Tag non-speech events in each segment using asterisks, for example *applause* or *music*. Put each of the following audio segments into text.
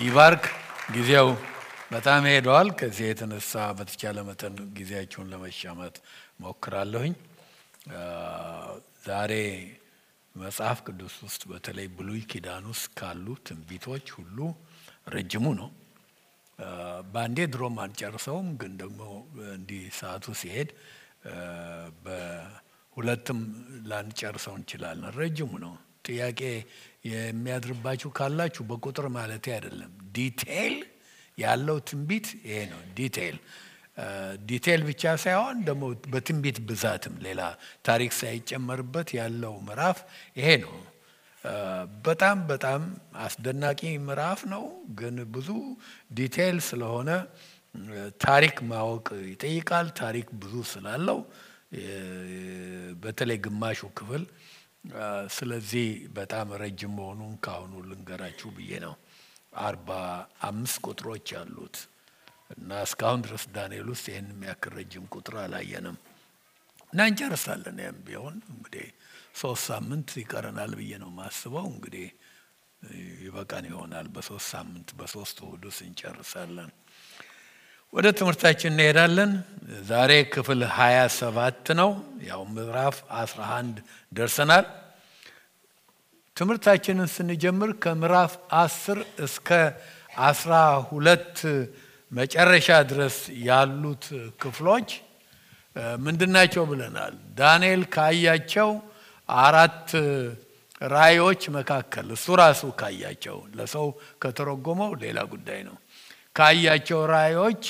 ይባርክ። ጊዜው በጣም ሄደዋል። ከዚህ የተነሳ በተቻለ መጠን ጊዜያችሁን ለመሻማት ሞክራለሁኝ። ዛሬ መጽሐፍ ቅዱስ ውስጥ በተለይ ብሉይ ኪዳን ውስጥ ካሉ ትንቢቶች ሁሉ ረጅሙ ነው። በአንዴ ድሮም አንጨርሰውም፣ ግን ደግሞ እንዲህ ሰዓቱ ሲሄድ በሁለትም ላንጨርሰው እንችላለን። ረጅሙ ነው። ጥያቄ የሚያድርባችሁ ካላችሁ በቁጥር ማለቴ አይደለም፣ detail ያለው ትንቢት ይሄ ነው። detail detail ብቻ ሳይሆን ደግሞ በትንቢት ብዛትም ሌላ ታሪክ ሳይጨመርበት ያለው ምዕራፍ ይሄ ነው። በጣም በጣም አስደናቂ ምዕራፍ ነው። ግን ብዙ detail ስለሆነ ታሪክ ማወቅ ይጠይቃል። ታሪክ ብዙ ስላለው በተለይ ግማሹ ክፍል ስለዚህ በጣም ረጅም መሆኑን ከአሁኑ ልንገራችሁ ብዬ ነው። አርባ አምስት ቁጥሮች አሉት እና እስካሁን ድረስ ዳንኤል ውስጥ ይህን የሚያክል ረጅም ቁጥር አላየንም እና እንጨርሳለን። ያም ቢሆን እንግዲህ ሶስት ሳምንት ይቀረናል ብዬ ነው ማስበው። እንግዲህ ይበቃን ይሆናል። በሶስት ሳምንት በሶስት ውስጥ እንጨርሳለን። ወደ ትምህርታችን እንሄዳለን። ዛሬ ክፍል ሀያ ሰባት ነው። ያው ምዕራፍ አስራ አንድ ደርሰናል። ትምህርታችንን ስንጀምር ከምዕራፍ አስር እስከ አስራ ሁለት መጨረሻ ድረስ ያሉት ክፍሎች ምንድናቸው ብለናል። ዳንኤል ካያቸው አራት ራእዮች መካከል እሱ ራሱ ካያቸው ለሰው ከተረጎመው ሌላ ጉዳይ ነው ካያቸው ራእዮች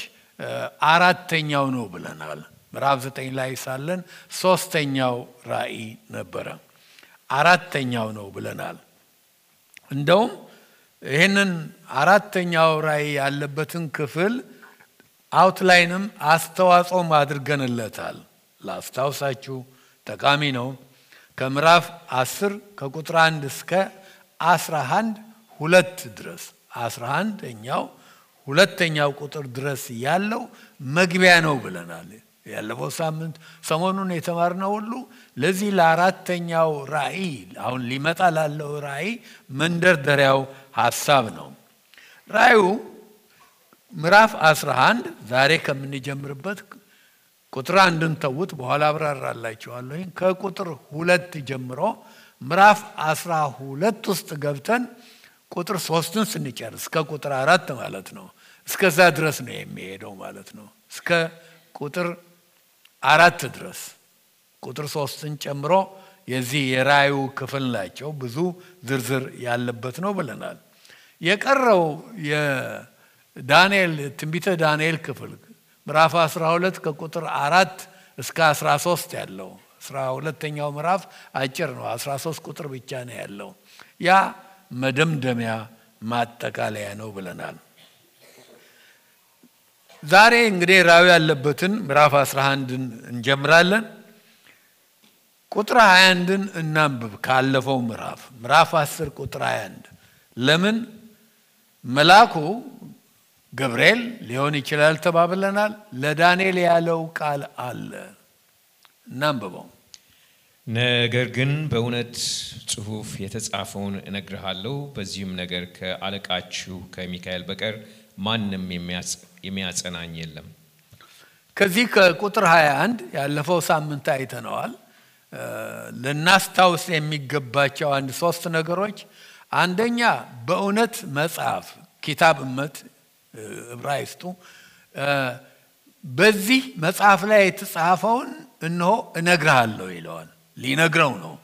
አራተኛው ነው ብለናል። ምዕራፍ ዘጠኝ ላይ ሳለን ሶስተኛው ራእይ ነበረ፣ አራተኛው ነው ብለናል። እንደውም ይህንን አራተኛው ራእይ ያለበትን ክፍል አውትላይንም አስተዋጽኦም አድርገንለታል። ላስታውሳችሁ ጠቃሚ ነው። ከምዕራፍ አስር ከቁጥር አንድ እስከ አስራ አንድ ሁለት ድረስ አስራ አንደኛው ሁለተኛው ቁጥር ድረስ ያለው መግቢያ ነው ብለናል። ያለፈው ሳምንት ሰሞኑን የተማርነው ሁሉ ለዚህ ለአራተኛው ራእይ አሁን ሊመጣ ላለው ራእይ መንደርደሪያው ሀሳብ ነው። ራእዩ ምዕራፍ 11 ዛሬ ከምንጀምርበት ቁጥር አንድን ተዉት፣ በኋላ አብራራላችኋለሁ። ከቁጥር ሁለት ጀምሮ ምዕራፍ አስራ ሁለት ውስጥ ገብተን ቁጥር ሶስትን ስንጨርስ እስከ ቁጥር አራት ማለት ነው። እስከዛ ድረስ ነው የሚሄደው ማለት ነው። እስከ ቁጥር አራት ድረስ ቁጥር ሶስትን ጨምሮ የዚህ የራእዩ ክፍል ናቸው። ብዙ ዝርዝር ያለበት ነው ብለናል። የቀረው የዳንኤል ትንቢተ ዳንኤል ክፍል ምዕራፍ 12 ከቁጥር አራት እስከ 13 ያለው አስራ ሁለተኛው ምዕራፍ አጭር ነው። 13 ቁጥር ብቻ ነው ያለው ያ መደምደሚያ ማጠቃለያ ነው ብለናል። ዛሬ እንግዲህ ራእዩ ያለበትን ምዕራፍ 11ን እንጀምራለን። ቁጥር 21ን እናንብብ ካለፈው ምዕራፍ ምዕራፍ 10 ቁጥር 21 ለምን መልአኩ ገብርኤል ሊሆን ይችላል ተባብለናል። ለዳንኤል ያለው ቃል አለ። እናንብበው። ነገር ግን በእውነት ጽሑፍ የተጻፈውን እነግርሃለሁ። በዚህም ነገር ከአለቃችሁ ከሚካኤል በቀር ማንም የሚያጸናኝ የለም። ከዚህ ከቁጥር 21 ያለፈው ሳምንት አይተነዋል። ልናስታውስ የሚገባቸው አንድ ሶስት ነገሮች፣ አንደኛ በእውነት መጽሐፍ ኪታብ እመት ዕብራይስጡ በዚህ መጽሐፍ ላይ የተጻፈውን እነሆ እነግርሃለሁ ይለዋል። ሊነግረው ነው።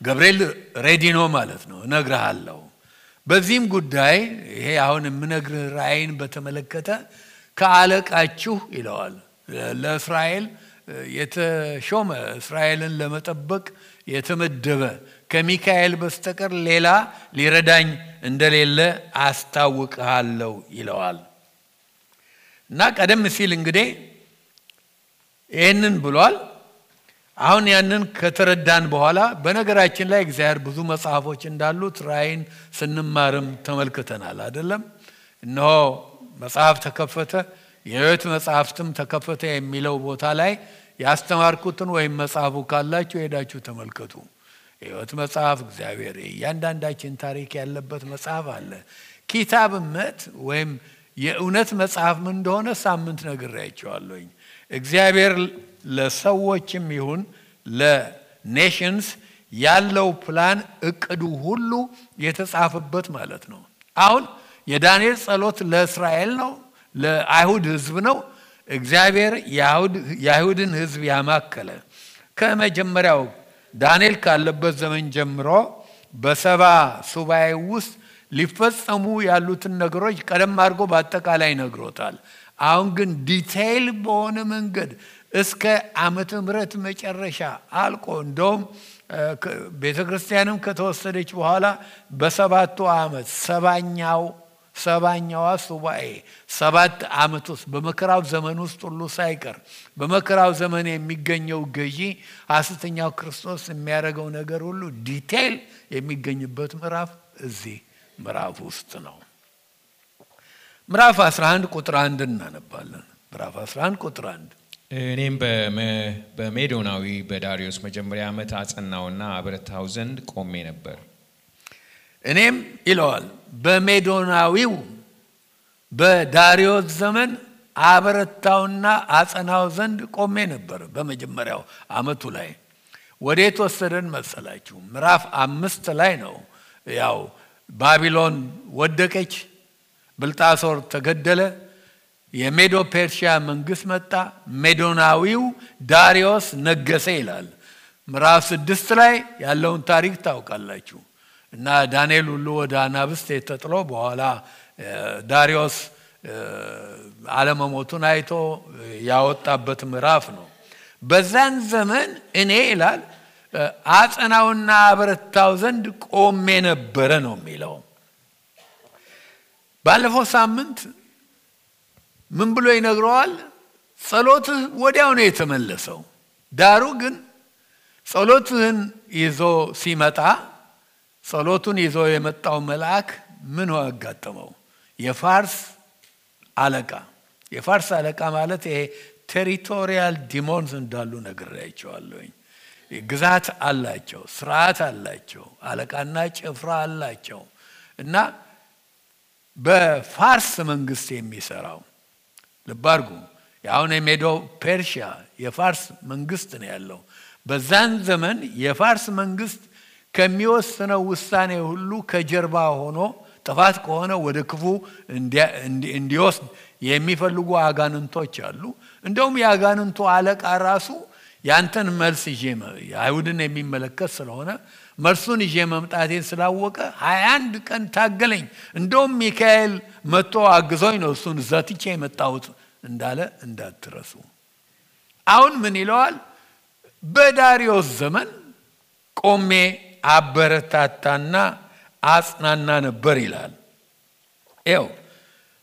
ገብርኤል ሬዲ ነው ማለት ነው። እነግርሃለሁ። በዚህም ጉዳይ ይሄ አሁን የምነግርህ ራእይን በተመለከተ ከአለቃችሁ ይለዋል። ለእስራኤል የተሾመ እስራኤልን ለመጠበቅ የተመደበ ከሚካኤል በስተቀር ሌላ ሊረዳኝ እንደሌለ አስታውቅሃለሁ ይለዋል። እና ቀደም ሲል እንግዲህ ይህንን ብሏል። አሁን ያንን ከተረዳን በኋላ በነገራችን ላይ እግዚአብሔር ብዙ መጽሐፎች እንዳሉት ራእይን ስንማርም ተመልክተናል አይደለም። እነሆ መጽሐፍ ተከፈተ፣ የሕይወት መጽሐፍትም ተከፈተ የሚለው ቦታ ላይ ያስተማርኩትን ወይም መጽሐፉ ካላችሁ ሄዳችሁ ተመልከቱ። የሕይወት መጽሐፍ እግዚአብሔር እያንዳንዳችን ታሪክ ያለበት መጽሐፍ አለ። ኪታብነት ወይም የእውነት መጽሐፍ ምን እንደሆነ ሳምንት ነግሬያቸዋለሁኝ። እግዚአብሔር ለሰዎችም ይሁን ለኔሽንስ ያለው ፕላን እቅዱ ሁሉ የተጻፈበት ማለት ነው። አሁን የዳንኤል ጸሎት ለእስራኤል ነው፣ ለአይሁድ ሕዝብ ነው። እግዚአብሔር የአይሁድን ሕዝብ ያማከለ ከመጀመሪያው ዳንኤል ካለበት ዘመን ጀምሮ በሰባ ሱባኤ ውስጥ ሊፈጸሙ ያሉትን ነገሮች ቀደም አድርጎ በአጠቃላይ ነግሮታል። አሁን ግን ዲቴይል በሆነ መንገድ እስከ ዓመተ ምሕረት መጨረሻ አልቆ እንደውም ቤተ ክርስቲያንም ከተወሰደች በኋላ በሰባቱ ዓመት ሰባኛው ሰባኛዋ ሱባኤ ሰባት ዓመት ውስጥ በመከራው ዘመን ውስጥ ሁሉ ሳይቀር በመከራው ዘመን የሚገኘው ገዢ ሐሰተኛው ክርስቶስ የሚያደርገው ነገር ሁሉ ዲቴይል የሚገኝበት ምዕራፍ እዚህ ምዕራፍ ውስጥ ነው። ምዕራፍ 11 ቁጥር አንድ እናነባለን። ምዕራፍ 11 ቁጥር አንድ እኔም በሜዶናዊ በዳሪዮስ መጀመሪያ ዓመት አጸናውና አበረታው ዘንድ ቆሜ ነበር። እኔም ይለዋል በሜዶናዊው በዳሪዮስ ዘመን አበረታውና አጸናው ዘንድ ቆሜ ነበር። በመጀመሪያው ዓመቱ ላይ ወዴት ወሰደን መሰላችሁ? ምዕራፍ አምስት ላይ ነው። ያው ባቢሎን ወደቀች፣ ብልጣሶር ተገደለ፣ የሜዶ ፔርሺያ መንግስት መጣ፣ ሜዶናዊው ዳሪዮስ ነገሰ ይላል። ምዕራፍ ስድስት ላይ ያለውን ታሪክ ታውቃላችሁ። እና ዳንኤል ሁሉ ወደ አናብስት ተጥሎ በኋላ ዳሪዮስ አለመሞቱን አይቶ ያወጣበት ምዕራፍ ነው። በዛን ዘመን እኔ ይላል አጸናውና አበረታው ዘንድ ቆሜ ነበረ ነው የሚለው። ባለፈው ሳምንት ምን ብሎ ይነግረዋል? ጸሎትህ ወዲያው ነው የተመለሰው። ዳሩ ግን ጸሎትህን ይዞ ሲመጣ ጸሎቱን ይዞ የመጣው መልአክ ምን አጋጠመው? የፋርስ አለቃ። የፋርስ አለቃ ማለት ይሄ territorial demons እንዳሉ ነግሬያችኋለሁኝ። ግዛት አላቸው፣ ስርዓት አላቸው፣ አለቃና ጭፍራ አላቸው እና በፋርስ መንግስት የሚሰራው ልብ አድርጉ። አሁን የሜዶ ፔርሺያ የፋርስ መንግስት ነው ያለው። በዛን ዘመን የፋርስ መንግስት ከሚወስነው ውሳኔ ሁሉ ከጀርባ ሆኖ ጥፋት ከሆነ ወደ ክፉ እንዲወስድ የሚፈልጉ አጋንንቶች አሉ። እንደውም የአጋንንቱ አለቃ ራሱ ያንተን መልስ ይዤ አይሁድን የሚመለከት ስለሆነ መልሱን ይዤ መምጣቴን ስላወቀ ሀያ አንድ ቀን ታገለኝ። እንደውም ሚካኤል መጥቶ አግዞኝ ነው እሱን ዘትቼ የመጣሁት እንዳለ እንዳትረሱ። አሁን ምን ይለዋል? በዳሪዮስ ዘመን ቆሜ አበረታታና አጽናና ነበር ይላል። ይው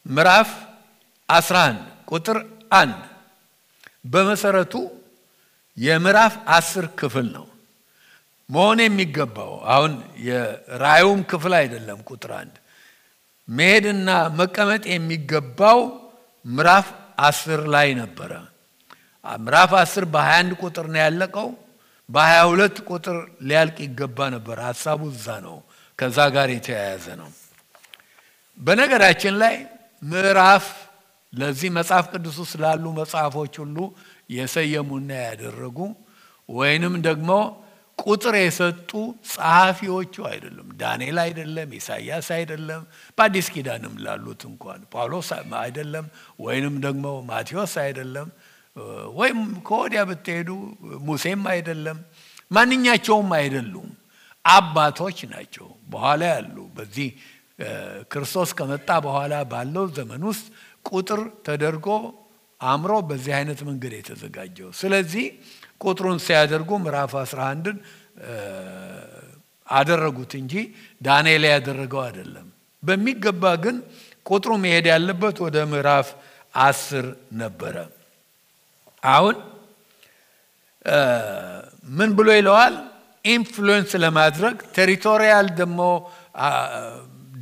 ምዕራፍ 11 ቁጥር አንድ በመሰረቱ የምዕራፍ አስር ክፍል ነው መሆን የሚገባው። አሁን የራእዩም ክፍል አይደለም። ቁጥር አንድ መሄድና መቀመጥ የሚገባው ምዕራፍ አስር ላይ ነበረ። ምዕራፍ አስር በ21 ቁጥር ነው ያለቀው። በሀያ ሁለት ቁጥር ሊያልቅ ይገባ ነበር። ሀሳቡ እዛ ነው፣ ከዛ ጋር የተያያዘ ነው። በነገራችን ላይ ምዕራፍ ለዚህ መጽሐፍ ቅዱስ ውስጥ ላሉ መጽሐፎች ሁሉ የሰየሙና ያደረጉ ወይንም ደግሞ ቁጥር የሰጡ ጸሐፊዎቹ አይደለም። ዳንኤል አይደለም፣ ኢሳያስ አይደለም፣ በአዲስ ኪዳንም ላሉት እንኳን ጳውሎስ አይደለም፣ ወይንም ደግሞ ማቴዎስ አይደለም ወይም ከወዲያ ብትሄዱ ሙሴም አይደለም። ማንኛቸውም አይደሉም። አባቶች ናቸው። በኋላ ያሉ በዚህ ክርስቶስ ከመጣ በኋላ ባለው ዘመን ውስጥ ቁጥር ተደርጎ አእምሮ በዚህ አይነት መንገድ የተዘጋጀው። ስለዚህ ቁጥሩን ሲያደርጉ ምዕራፍ 11ን አደረጉት እንጂ ዳንኤል ያደረገው አይደለም። በሚገባ ግን ቁጥሩ መሄድ ያለበት ወደ ምዕራፍ አስር ነበረ። አሁን ምን ብሎ ይለዋል? influence ለማድረግ territorial ደግሞ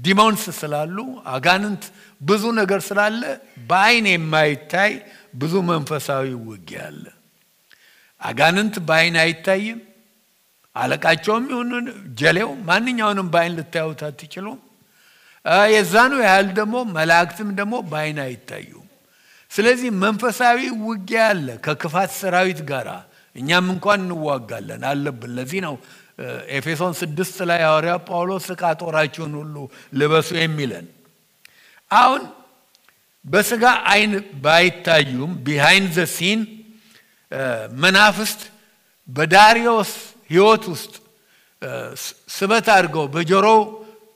demons ስላሉ አጋንንት ብዙ ነገር ስላለ በአይን የማይታይ ብዙ መንፈሳዊ ውጊያ አለ። አጋንንት በአይን አይታይም። አለቃቸውም ይሁን ጀሌው ማንኛውንም በአይን ልታዩት አትችሉም። የዛኑ ያህል ደግሞ መላእክትም ደግሞ በአይን አይታዩም። ስለዚህ መንፈሳዊ ውጊያ አለ ከክፋት ሰራዊት ጋር እኛም እንኳን እንዋጋለን አለብን። ለዚህ ነው ኤፌሶን ስድስት ላይ ሐዋርያ ጳውሎስ ዕቃ ጦራችሁን ሁሉ ልበሱ የሚለን። አሁን በስጋ አይን ባይታዩም behind the scene መናፍስት በዳሪዮስ ሕይወት ውስጥ ስበት አድርገው በጆሮው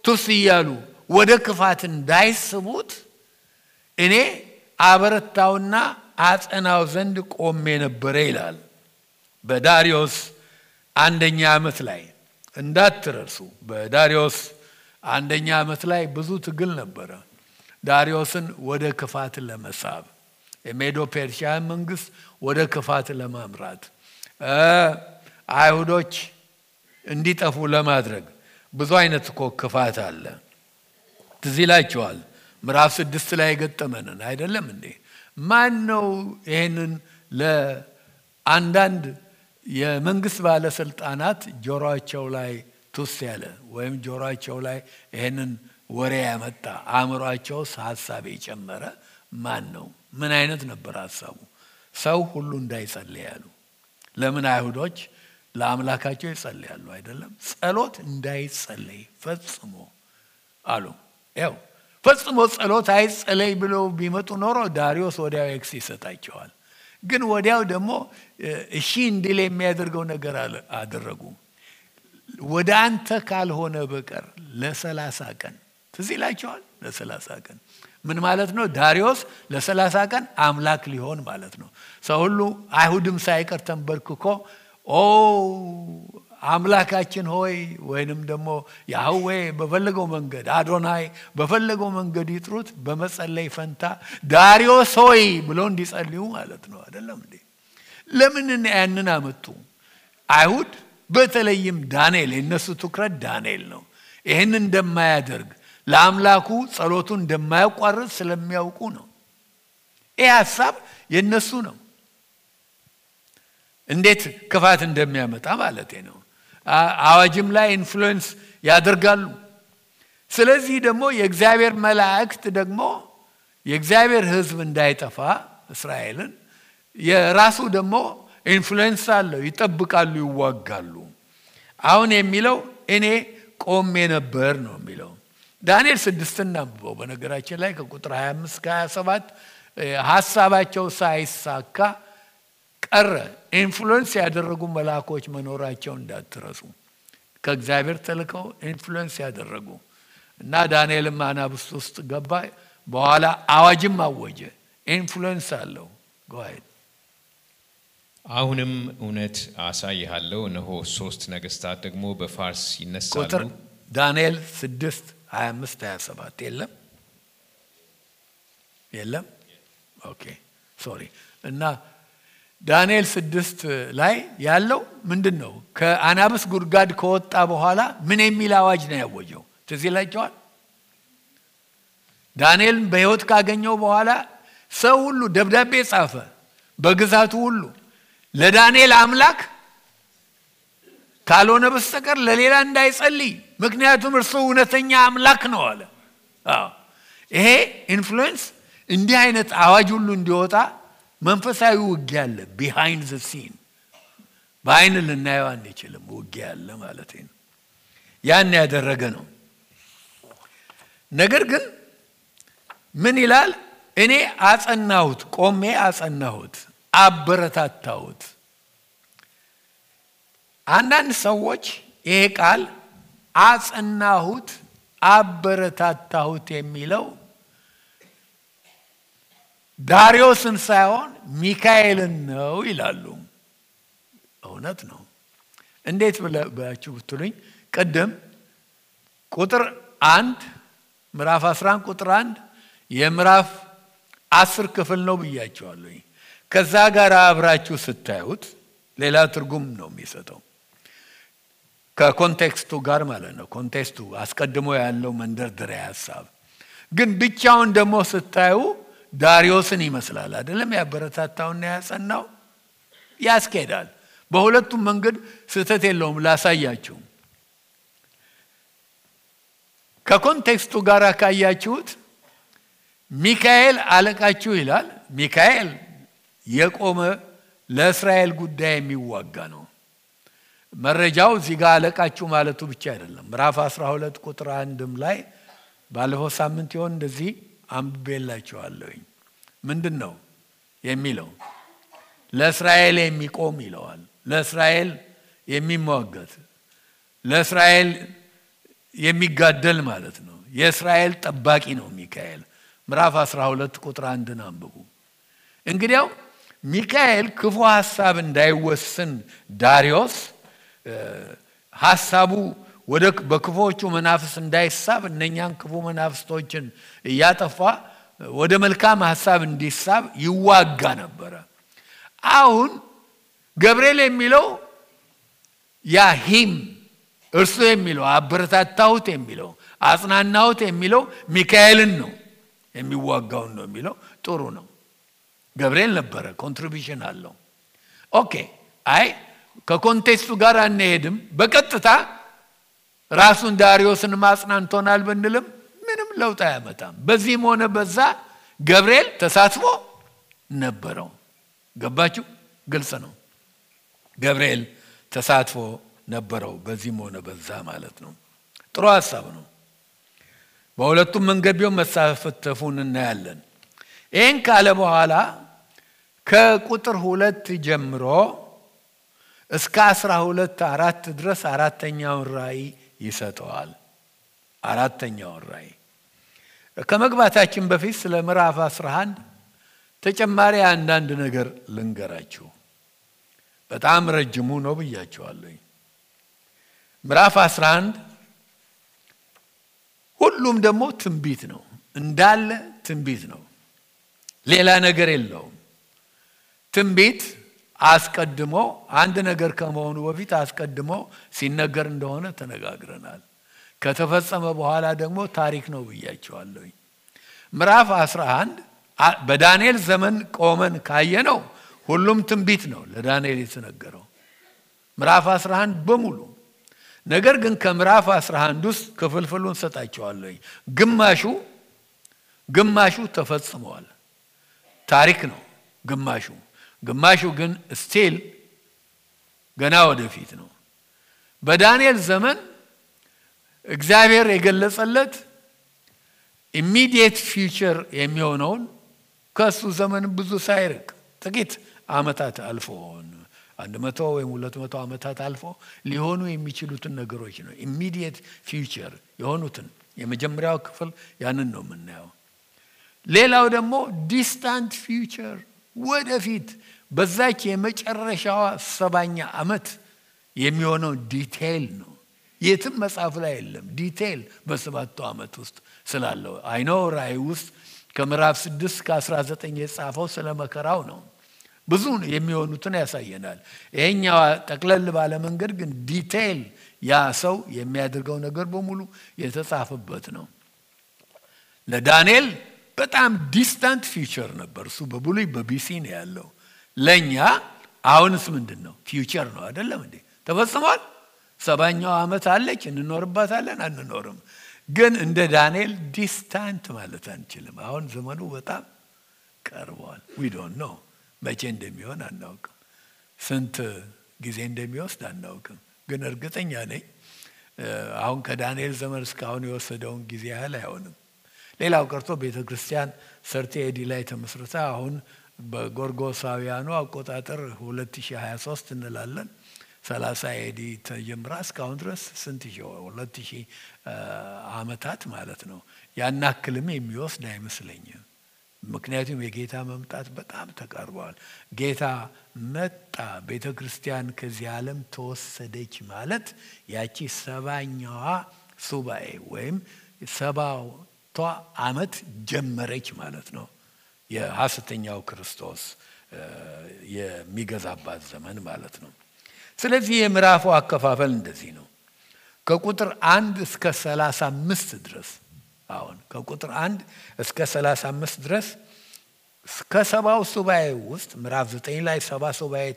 ቱስ እያሉ ወደ ክፋት እንዳይስቡት እኔ አበረታውና አጸናው ዘንድ ቆሜ ነበረ ይላል። በዳሪዮስ አንደኛ ዓመት ላይ እንዳትረሱ። በዳሪዮስ አንደኛ ዓመት ላይ ብዙ ትግል ነበረ። ዳሪዮስን ወደ ክፋት ለመሳብ የሜዶ ፔርሺያ መንግስት ወደ ክፋት ለማምራት አይሁዶች እንዲጠፉ ለማድረግ ብዙ አይነት እኮ ክፋት አለ። ትዝ ምዕራፍ ስድስት ላይ የገጠመንን አይደለም እንዴ? ማን ነው ይህንን ለአንዳንድ የመንግስት ባለስልጣናት ጆሮቸው ላይ ቱስ ያለ ወይም ጆሮቸው ላይ ይህንን ወሬ ያመጣ አእምሯቸውስ ሀሳብ የጨመረ ማን ነው? ምን አይነት ነበር ሀሳቡ? ሰው ሁሉ እንዳይጸልይ ያሉ። ለምን አይሁዶች ለአምላካቸው ይጸልያሉ አይደለም? ጸሎት እንዳይጸለይ ፈጽሞ አሉ። ያው ፈጽሞ ጸሎት አይጸለይ ብለው ቢመጡ ኖሮ ዳሪዮስ ወዲያው X ይሰጣቸዋል። ግን ወዲያው ደግሞ እሺ እንዲል የሚያደርገው ነገር አደረጉ። ወደ አንተ ካልሆነ በቀር ለሰላሳ ቀን ትዝ ይላችኋል። ለሰላሳ ቀን ምን ማለት ነው? ዳሪዮስ ለሰላሳ ቀን አምላክ ሊሆን ማለት ነው። ሰው ሁሉ አይሁድም ሳይቀር ተንበርክኮ ኦ አምላካችን ሆይ ወይንም ደግሞ ያህዌ በፈለገው መንገድ አዶናይ በፈለገው መንገድ ይጥሩት በመጸለይ ፈንታ ዳሪዮስ ሆይ ብለው እንዲጸልዩ ማለት ነው። አይደለም እንዴ? ለምን ያንን አመጡ? አይሁድ በተለይም ዳንኤል የነሱ ትኩረት ዳንኤል ነው። ይህን እንደማያደርግ ለአምላኩ ጸሎቱን እንደማያቋርጥ ስለሚያውቁ ነው። ይህ ሀሳብ የነሱ ነው። እንዴት ክፋት እንደሚያመጣ ማለት ነው። አዋጅም ላይ influence ያደርጋሉ። ስለዚህ ደግሞ የእግዚአብሔር መላእክት ደግሞ የእግዚአብሔር ሕዝብ እንዳይጠፋ እስራኤልን የራሱ ደግሞ influence አለው። ይጠብቃሉ፣ ይዋጋሉ። አሁን የሚለው እኔ ቆሜ ነበር ነው የሚለው። ዳንኤል ስድስትን አንብበው። በነገራችን ላይ ከቁጥር 25 ከ27 ሀሳባቸው ሳይሳካ ቀረ። influence ያደረጉ መልአኮች መኖራቸው እንዳትረሱ። ከእግዚአብሔር ተልከው influence ያደረጉ እና ዳንኤልም አናብስት ውስጥ ገባ። በኋላ አዋጅም አወጀ። influence አለው። go ahead አሁንም እውነት አሳይሃለሁ፣ እነሆ ሶስት ነገስታት ደግሞ በፋርስ ይነሳሉ። ዳንኤል ስድስት 25 27 የለም የለም። okay sorry እና ዳንኤል ስድስት ላይ ያለው ምንድን ነው? ከአናብስ ጉድጓድ ከወጣ በኋላ ምን የሚል አዋጅ ነው ያወጀው? ትዝ ይላችኋል። ዳንኤልን በሕይወት ካገኘው በኋላ ሰው ሁሉ ደብዳቤ ጻፈ፣ በግዛቱ ሁሉ ለዳንኤል አምላክ ካልሆነ በስተቀር ለሌላ እንዳይጸልይ፣ ምክንያቱም እርሱ እውነተኛ አምላክ ነው አለ። ይሄ influence እንዲህ አይነት አዋጅ ሁሉ እንዲወጣ መንፈሳዊ ውጊያ አለ። behind the scene በአይን ልናየው አንችልም። ውጊያ አለ ማለት ነው። ያን ያደረገ ነው። ነገር ግን ምን ይላል? እኔ አጸናሁት፣ ቆሜ አጸናሁት፣ አበረታታሁት። አንዳንድ ሰዎች ይሄ ቃል አጸናሁት፣ አበረታታሁት የሚለው ዳሪዮስን ሳይሆን ሚካኤልን ነው ይላሉ። እውነት ነው። እንዴት ብላችሁ ብትሉኝ ቅድም ቁጥር አንድ ምዕራፍ 11 ቁጥር አንድ የምዕራፍ አስር ክፍል ነው ብያችኋለሁ። ከዛ ጋር አብራችሁ ስታዩት ሌላ ትርጉም ነው የሚሰጠው ከ context ኡ ጋር ማለት ነው። context ኡ አስቀድሞ ያለው መንደርደሪያ ሀሳብ ግን ብቻውን ደግሞ ስታዩ ዳሪዮስን ይመስላል አይደለም? ያበረታታውና ያጸናው ያስኬዳል። በሁለቱም መንገድ ስህተት የለውም። ላሳያችሁ። ከኮንቴክስቱ ጋር ካያችሁት ሚካኤል አለቃችሁ ይላል። ሚካኤል የቆመ ለእስራኤል ጉዳይ የሚዋጋ ነው። መረጃው እዚህ ጋር አለቃችሁ ማለቱ ብቻ አይደለም። ምዕራፍ 12 ቁጥር አንድም ላይ ባለፈው ሳምንት ይሆን እንደዚህ አንብቤላችኋለሁኝ። ምንድን ነው የሚለው? ለእስራኤል የሚቆም ይለዋል። ለእስራኤል የሚሟገት ለእስራኤል የሚጋደል ማለት ነው። የእስራኤል ጠባቂ ነው ሚካኤል። ምዕራፍ 12 ቁጥር አንድን አንብቡ። እንግዲያው ሚካኤል ክፉ ሀሳብ እንዳይወስን ዳሪዮስ ሀሳቡ ወደ በክፉዎቹ መናፍስ እንዳይሳብ እነኛን ክፉ መናፍስቶችን እያጠፋ ወደ መልካም ሀሳብ እንዲሳብ ይዋጋ ነበረ። አሁን ገብርኤል የሚለው ያ him እርሱ የሚለው አበረታታሁት የሚለው አጽናናሁት የሚለው ሚካኤልን ነው የሚዋጋውን ነው የሚለው ጥሩ ነው። ገብርኤል ነበረ፣ contribution አለው። okay አይ ከ context ኡ ጋር አንሄድም። በቀጥታ ራሱን ዳሪዮስን ማጽናንቶናል ብንልም ምንም ለውጥ አያመጣም። በዚህም ሆነ በዛ ገብርኤል ተሳትፎ ነበረው። ገባችሁ? ግልጽ ነው። ገብርኤል ተሳትፎ ነበረው በዚህም ሆነ በዛ ማለት ነው። ጥሩ ሀሳብ ነው። በሁለቱም መንገድ ቢሆን መሳተፉን እናያለን። ይህን ካለ በኋላ ከቁጥር ሁለት ጀምሮ እስከ አስራ ሁለት አራት ድረስ አራተኛውን ራእይ ይሰጠዋል። አራተኛውን ራእይ ከመግባታችን በፊት ስለ ምዕራፍ 11 ተጨማሪ አንዳንድ ነገር ልንገራችሁ። በጣም ረጅሙ ነው ብያቸዋለኝ። ምዕራፍ 11 ሁሉም ደግሞ ትንቢት ነው፣ እንዳለ ትንቢት ነው። ሌላ ነገር የለውም። ትንቢት አስቀድሞ አንድ ነገር ከመሆኑ በፊት አስቀድሞ ሲነገር እንደሆነ ተነጋግረናል። ከተፈጸመ በኋላ ደግሞ ታሪክ ነው ብያቸዋለሁኝ። ምዕራፍ 11 በዳንኤል ዘመን ቆመን ካየነው ሁሉም ትንቢት ነው ለዳንኤል የተነገረው ምዕራፍ 11 በሙሉ። ነገር ግን ከምዕራፍ 11 ውስጥ ክፍልፍሉን ሰጣቸዋለሁኝ። ግማሹ ግማሹ ተፈጽመዋል፣ ታሪክ ነው ግማሹ ግማሹ ግን still ገና ወደፊት ነው። በዳንኤል ዘመን እግዚአብሔር የገለጸለት immediate future የሚሆነውን ከእሱ ዘመን ብዙ ሳይርቅ ጥቂት ዓመታት አልፎ አንድ መቶ ወይም ሁለት መቶ ዓመታት አልፎ ሊሆኑ የሚችሉትን ነገሮች ነው። immediate future የሆኑትን የመጀመሪያው ክፍል ያንን ነው የምናየው። ሌላው ደግሞ distant future ወደፊት በዛች የመጨረሻዋ ሰባኛ ዓመት የሚሆነው detail ነው። የትም መጽሐፍ ላይ የለም። detail በሰባቱ ዓመት ውስጥ ስላለው አይነው ራእይ ውስጥ ከምዕራፍ ስድስት ከአስራ ዘጠኝ የጻፈው ስለ መከራው ነው። ብዙ የሚሆኑትን ያሳየናል። ይሄኛው ጠቅለል ባለ መንገድ ግን detail ያ ሰው የሚያደርገው ነገር በሙሉ የተጻፈበት ነው። ለዳንኤል በጣም distant future ነበር። እሱ በብሉይ በ BC ነው ያለው። ለእኛ አሁንስ ምንድን ነው? future ነው አይደለም እንዴ? ተፈጽሟል። ሰባኛው ዓመት አለች፣ እንኖርባታለን አንኖርም። ግን እንደ ዳንኤል distant ማለት አንችልም። አሁን ዘመኑ በጣም ቀርቧል። we don't know መቼ እንደሚሆን አናውቅም። ስንት ጊዜ እንደሚወስድ አናውቅም። ግን እርግጠኛ ነኝ አሁን ከዳንኤል ዘመን እስካሁን የወሰደውን ጊዜ ያህል አይሆንም። ሌላው ቀርቶ ቤተ ክርስቲያን thirty AD ላይ ተመስርታ አሁን በጎርጎሳውያኑ አቆጣጠር 2023 እንላለን። 30 AD ተጀምራ እስካሁን ድረስ ስንት ሺ ሁለት ዓመታት ማለት ነው። ያናክልም የሚወስድ አይመስለኝም። ምክንያቱም የጌታ መምጣት በጣም ተቃርበዋል። ጌታ መጣ፣ ቤተ ክርስቲያን ከዚህ ዓለም ተወሰደች ማለት ያቺ ሰባኛዋ ሱባኤ ወይም ሰባቷ ዓመት ጀመረች ማለት ነው። የሐሰተኛው ክርስቶስ የሚገዛባት ዘመን ማለት ነው። ስለዚህ የምዕራፉ አከፋፈል እንደዚህ ነው። ከቁጥር አንድ እስከ ሰላሳ አምስት ድረስ አሁን ከቁጥር አንድ እስከ ሰላሳ አምስት ድረስ ከሰባው ሱባኤ ውስጥ ምዕራፍ ዘጠኝ ላይ ሰባ ሱባኤ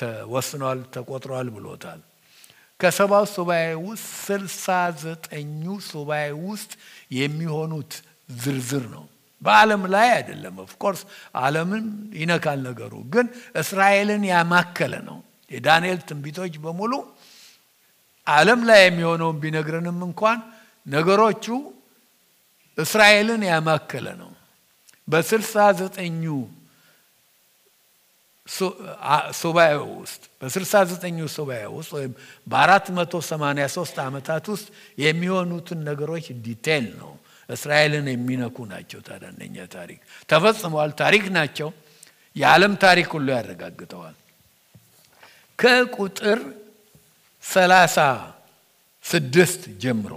ተወስኗል፣ ተቆጥሯል ብሎታል። ከሰባው ሱባኤ ውስጥ ስልሳ ዘጠኙ ሱባኤ ውስጥ የሚሆኑት ዝርዝር ነው። በዓለም ላይ አይደለም። of course ዓለምን ይነካል ነገሩ፣ ግን እስራኤልን ያማከለ ነው። የዳንኤል ትንቢቶች በሙሉ ዓለም ላይ የሚሆነውን ቢነግረንም እንኳን ነገሮቹ እስራኤልን ያማከለ ነው። በስልሳ ዘጠኙ ሱባኤ ውስጥ በስልሳ ዘጠኙ ሱባኤ ውስጥ ወይም በአራት መቶ ሰማንያ ሶስት ዓመታት ውስጥ የሚሆኑትን ነገሮች ዲቴይል ነው እስራኤልን የሚነኩ ናቸው። ታዲያ እነኛ ታሪክ ተፈጽመዋል፣ ታሪክ ናቸው። የዓለም ታሪክ ሁሉ ያረጋግጠዋል። ከቁጥር ሰላሳ ስድስት ጀምሮ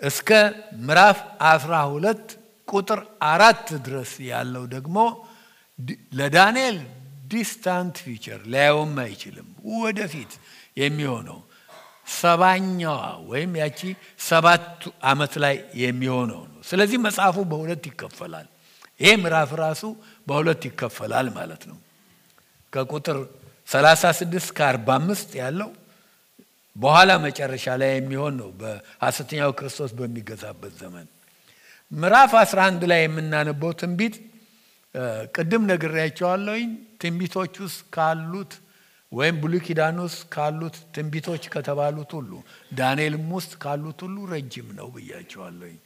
እስከ ምዕራፍ አስራ ሁለት ቁጥር አራት ድረስ ያለው ደግሞ ለዳንኤል distant future ሊያየውም አይችልም። ወደፊት የሚሆነው ሰባኛዋ ወይም ያቺ ሰባቱ ዓመት ላይ የሚሆነው ነው። ስለዚህ መጽሐፉ በሁለት ይከፈላል። ይሄ ምዕራፍ ራሱ በሁለት ይከፈላል ማለት ነው። ከቁጥር 36 ከ45 ያለው በኋላ መጨረሻ ላይ የሚሆን ነው፣ በሐሰተኛው ክርስቶስ በሚገዛበት ዘመን። ምዕራፍ 11 ላይ የምናነበው ትንቢት ቅድም ነግሬያቸዋለሁኝ። ትንቢቶች ውስጥ ካሉት ወይም ብሉይ ኪዳን ውስጥ ካሉት ትንቢቶች ከተባሉት ሁሉ ዳንኤልም ውስጥ ካሉት ሁሉ ረጅም ነው ብያቸዋለሁኝ።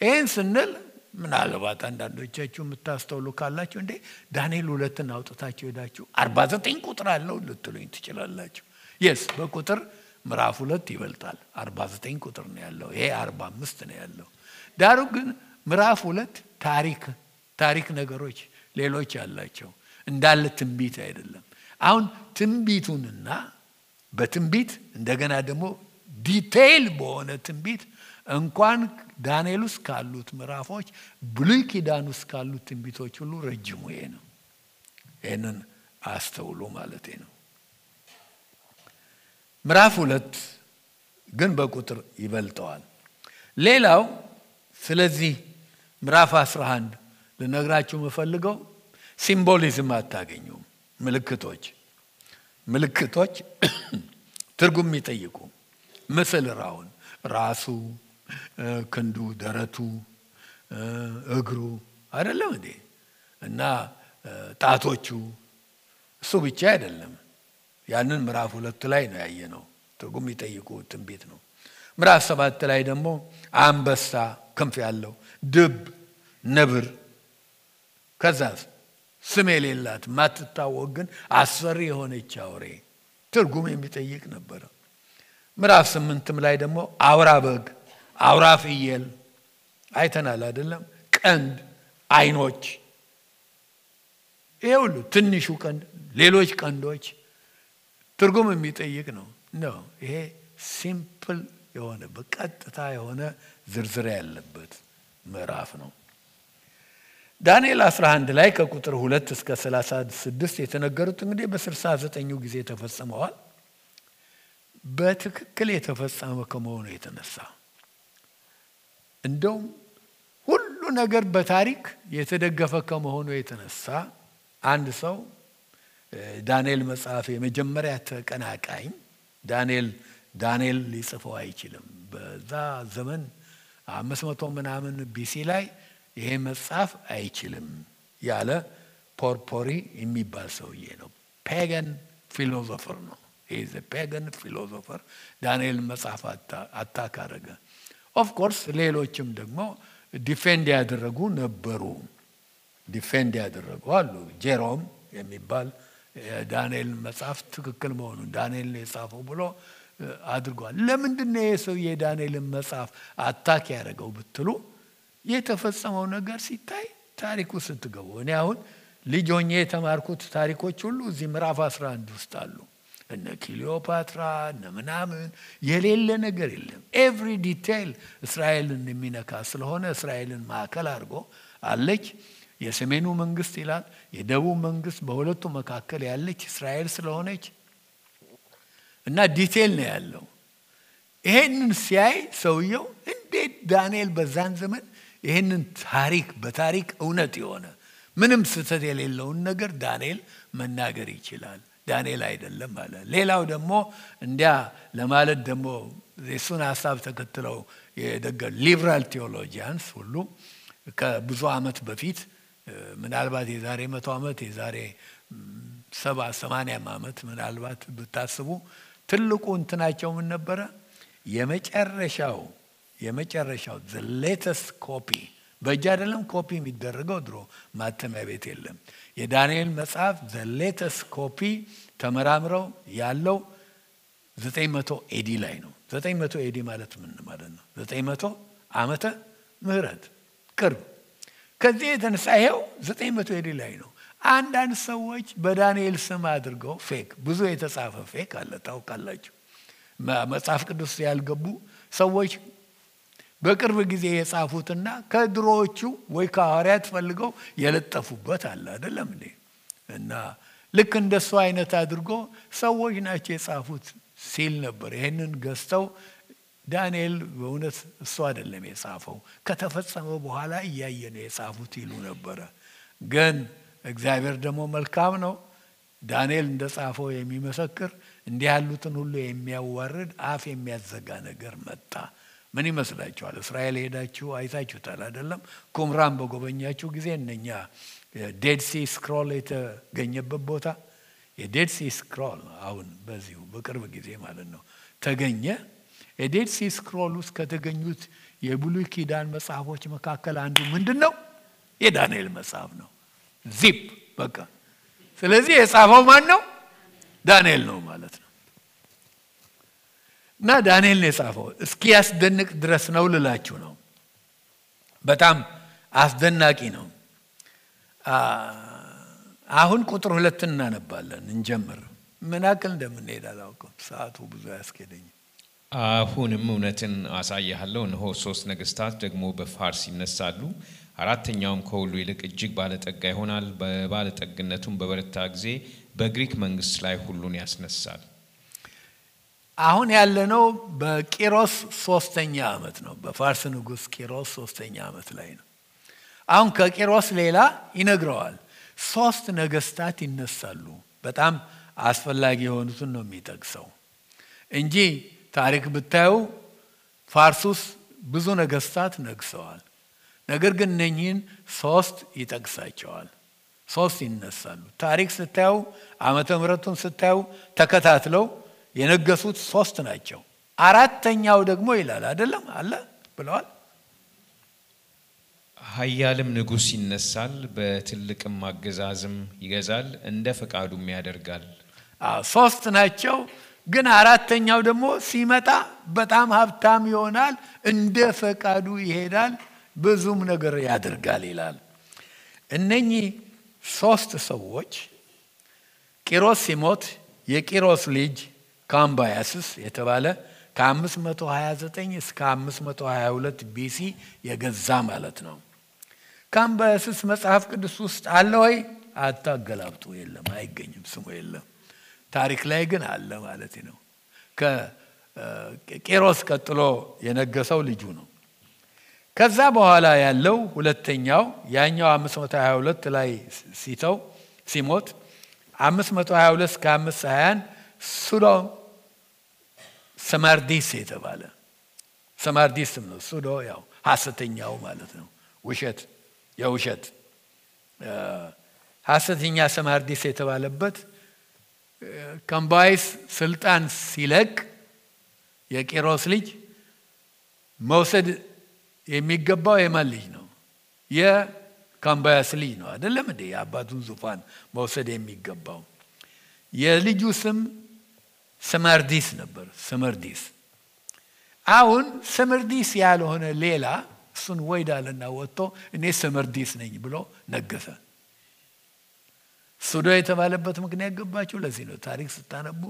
ይህን ስንል ምናልባት አንዳንዶቻችሁ የምታስተውሉ ካላችሁ እንዴ ዳንኤል ሁለትን አውጥታችሁ ሄዳችሁ አርባ ዘጠኝ ቁጥር አለው ልትሉኝ ትችላላችሁ። የስ በቁጥር ምዕራፍ ሁለት ይበልጣል። አርባ ዘጠኝ ቁጥር ነው ያለው። ይሄ አርባ አምስት ነው ያለው። ዳሩ ግን ምዕራፍ ሁለት ታሪክ ታሪክ ነገሮች ሌሎች ያላቸው እንዳለ ትንቢት አይደለም። አሁን ትንቢቱንና በትንቢት እንደገና ደግሞ detail በሆነ ትንቢት እንኳን ዳንኤል ውስጥ ካሉት ምዕራፎች ብሉይ ኪዳን ውስጥ ካሉት ትንቢቶች ሁሉ ረጅሙ ይሄ ነው። ይህንን አስተውሉ ማለት ነው። ምዕራፍ ሁለት ግን በቁጥር ይበልጠዋል። ሌላው ስለዚህ ምዕራፍ 11 ልነግራችሁ የምፈልገው ሲምቦሊዝም አታገኙም። ምልክቶች ምልክቶች *coughs* ትርጉም የሚጠይቁ ምስል ራውን ራሱ፣ ክንዱ፣ ደረቱ፣ እግሩ አይደለም እንዴ እና ጣቶቹ እሱ ብቻ አይደለም። ያንን ምዕራፍ ሁለት ላይ ነው ያየነው። ትርጉም የሚጠይቁ ትንቢት ነው። ምዕራፍ ሰባት ላይ ደግሞ አንበሳ ክንፍ ያለው ድብ፣ ነብር ከዛ ስም የሌላት ማትታወቅ ግን አስፈሪ የሆነች አውሬ ትርጉም የሚጠይቅ ነበረ። ምዕራፍ ስምንትም ላይ ደግሞ አውራ በግ፣ አውራ ፍየል አይተናል አይደለም? ቀንድ፣ አይኖች፣ ይሄ ሁሉ ትንሹ ቀንድ፣ ሌሎች ቀንዶች ትርጉም የሚጠይቅ ነው ነው። ይሄ ሲምፕል የሆነ በቀጥታ የሆነ ዝርዝር ያለበት ምዕራፍ ነው። ዳንኤል 11 ላይ ከቁጥር ሁለት እስከ 36 የተነገሩት እንግዲህ በ69ኙ ጊዜ ተፈጽመዋል። በትክክል የተፈጸመ ከመሆኑ የተነሳ እንደውም ሁሉ ነገር በታሪክ የተደገፈ ከመሆኑ የተነሳ አንድ ሰው ዳንኤል መጽሐፍ የመጀመሪያ ተቀናቃኝ ዳንኤል ዳንኤል ሊጽፈው አይችልም። በዛ ዘመን አምስት መቶ ምናምን BC ላይ ይሄ መጽሐፍ አይችልም ያለ ፖርፊሪ የሚባል ሰውዬ ነው። pagan philosopher ነው። ይህ pagan philosopher ዳንኤል መጽሐፍ attack አደረገ። of course ሌሎችም ደግሞ defend ያደረጉ ነበሩ። defend ያደረጉ አሉ። ጄሮም የሚባል የዳንኤል መጽሐፍ ትክክል መሆኑን ዳንኤል የጻፈው ብሎ አድርጓል። ለምንድን ነው ይህ ሰው የዳንኤልን መጽሐፍ attack ያደረገው ብትሉ የተፈጸመው ነገር ሲታይ ታሪኩ ስትገቡ እኔ አሁን ልጅ የተማርኩት ታሪኮች ሁሉ እዚህ ምዕራፍ 11 ውስጥ አሉ። እነ ክሊዮፓትራ እነ ምናምን የሌለ ነገር የለም። every detail እስራኤልን የሚነካ ስለሆነ እስራኤልን ማዕከል አድርጎ አለች። የሰሜኑ መንግስት ይላል፣ የደቡብ መንግስት በሁለቱ መካከል ያለች እስራኤል ስለሆነች እና detail ነው ያለው። ይሄንን ሲያይ ሰውየው እንዴት ዳንኤል በዛን ዘመን ይህንን ታሪክ በታሪክ እውነት የሆነ ምንም ስህተት የሌለውን ነገር ዳንኤል መናገር ይችላል። ዳንኤል አይደለም አለ። ሌላው ደግሞ እንዲያ ለማለት ደግሞ የእሱን ሀሳብ ተከትለው የደገ liberal theologians ሁሉ ከብዙ ዓመት በፊት ምናልባት የዛሬ መቶ ዓመት የዛሬ ሰባ ሰማንያም ዓመት ምናልባት ብታስቡ ትልቁ እንትናቸው ምን ነበረ? የመጨረሻው የመጨረሻው the latest copy በእጅ አይደለም ኮፒ የሚደረገው ድሮ ማተሚያ ቤት የለም። የዳንኤል መጽሐፍ the latest copy ተመራምረው ያለው ዘጠኝ መቶ AD ላይ ነው። ዘጠኝ መቶ AD ማለት ምን ማለት ነው? ዘጠኝ መቶ ዓመተ ምህረት ቅርብ። ከዚህ የተነሳ ይኸው ዘጠኝ መቶ AD ላይ ነው። አንዳንድ ሰዎች በዳንኤል ስም አድርገው fake ብዙ የተጻፈ fake አለ ታውቃላችሁ። መጽሐፍ ቅዱስ ያልገቡ ሰዎች በቅርብ ጊዜ የጻፉትና ከድሮዎቹ ወይ ከሐዋርያት ፈልገው የለጠፉበት አለ አይደለም? እና ልክ እንደሱ አይነት አድርጎ ሰዎች ናቸው የጻፉት ሲል ነበር። ይህንን ገዝተው ዳንኤል በእውነት እሱ አይደለም የጻፈው ከተፈጸመ በኋላ እያየ ነው የጻፉት ይሉ ነበረ። ግን እግዚአብሔር ደግሞ መልካም ነው። ዳንኤል እንደ ጻፈው የሚመሰክር እንዲህ ያሉትን ሁሉ የሚያዋርድ አፍ የሚያዘጋ ነገር መጣ። ምን ይመስላችኋል? እስራኤል ሄዳችሁ አይታችሁታል አይደለም? ኩምራን በጎበኛችሁ ጊዜ እነኛ Dead Sea Scroll የተገኘበት ቦታ የ Dead Sea Scroll አሁን በዚሁ በቅርብ ጊዜ ማለት ነው ተገኘ። የ Dead Sea Scroll ውስጥ ከተገኙት የብሉይ ኪዳን መጽሐፎች መካከል አንዱ ምንድን ነው? የዳንኤል መጽሐፍ ነው። ዚፕ በቃ። ስለዚህ የጻፈው ማን ነው? ዳንኤል ነው ማለት ነው። እና ዳንኤል የጻፈው። እስኪያስደንቅ ድረስ ነው ልላችሁ ነው። በጣም አስደናቂ ነው። አሁን ቁጥር ሁለት እናነባለን። እንጀምር። ምን ያክል እንደምንሄድ አላውቅም። ሰዓቱ ብዙ አያስኬደኝም። አሁንም እውነትን አሳያለሁ። እነሆ ሶስት ነገስታት ደግሞ በፋርስ ይነሳሉ። አራተኛውም ከሁሉ ይልቅ እጅግ ባለጠጋ ይሆናል። በባለጠግነቱም በበረታ ጊዜ በግሪክ መንግስት ላይ ሁሉን ያስነሳል። አሁን ያለነው በቂሮስ ሶስተኛ ዓመት ነው። በፋርስ ንጉሥ ቂሮስ ሶስተኛ ዓመት ላይ ነው። አሁን ከቂሮስ ሌላ ይነግረዋል። ሶስት ነገስታት ይነሳሉ። በጣም አስፈላጊ የሆኑትን ነው የሚጠቅሰው እንጂ ታሪክ ብታዩ ፋርስ ውስጥ ብዙ ነገስታት ነግሰዋል። ነገር ግን እነኚህን ሶስት ይጠቅሳቸዋል። ሶስት ይነሳሉ። ታሪክ ስታዩ ዓመተ ምሕረቱን ስታዩ ተከታትለው የነገሱት ሶስት ናቸው። አራተኛው ደግሞ ይላል አይደለም አለ ብለዋል። ኃያልም ንጉሥ ይነሳል፣ በትልቅም አገዛዝም ይገዛል፣ እንደ ፈቃዱም ያደርጋል። ሶስት ናቸው። ግን አራተኛው ደግሞ ሲመጣ በጣም ሀብታም ይሆናል፣ እንደ ፈቃዱ ይሄዳል፣ ብዙም ነገር ያደርጋል ይላል። እነኚህ ሶስት ሰዎች ቂሮስ ሲሞት የቂሮስ ልጅ ካምባያስስ የተባለ ከ529 እስከ 522 ቢሲ የገዛ ማለት ነው። ካምባያስስ መጽሐፍ ቅዱስ ውስጥ አለ ወይ? አታገላብጡ። የለም፣ አይገኝም፣ ስሙ የለም። ታሪክ ላይ ግን አለ ማለት ነው። ከቄሮስ ቀጥሎ የነገሰው ልጁ ነው። ከዛ በኋላ ያለው ሁለተኛው ያኛው 522 ላይ ሲተው ሲሞት 522 እስከ 521 ሱዶ ሰማርዲስ የተባለ ሰማርዲስ ነው። ሱዶ ያው ሐሰተኛው ማለት ነው። ውሸት የውሸት ሐሰተኛ ሰማርዲስ የተባለበት ከምባይስ ስልጣን ሲለቅ የቄሮስ ልጅ መውሰድ የሚገባው የማን ልጅ ነው? የካምባያስ ልጅ ነው አይደለም እንዴ? የአባቱን ዙፋን መውሰድ የሚገባው የልጁ ስም ሰመርዲስ ነበር። ሰመርዲስ አሁን ሰመርዲስ ያልሆነ ሌላ እሱን ወይዳልና ወጥቶ እኔ ሰመርዲስ ነኝ ብሎ ነገሰ። ሱዶ የተባለበት ምክንያት ገባችሁ? ለዚህ ነው ታሪክ ስታነቡ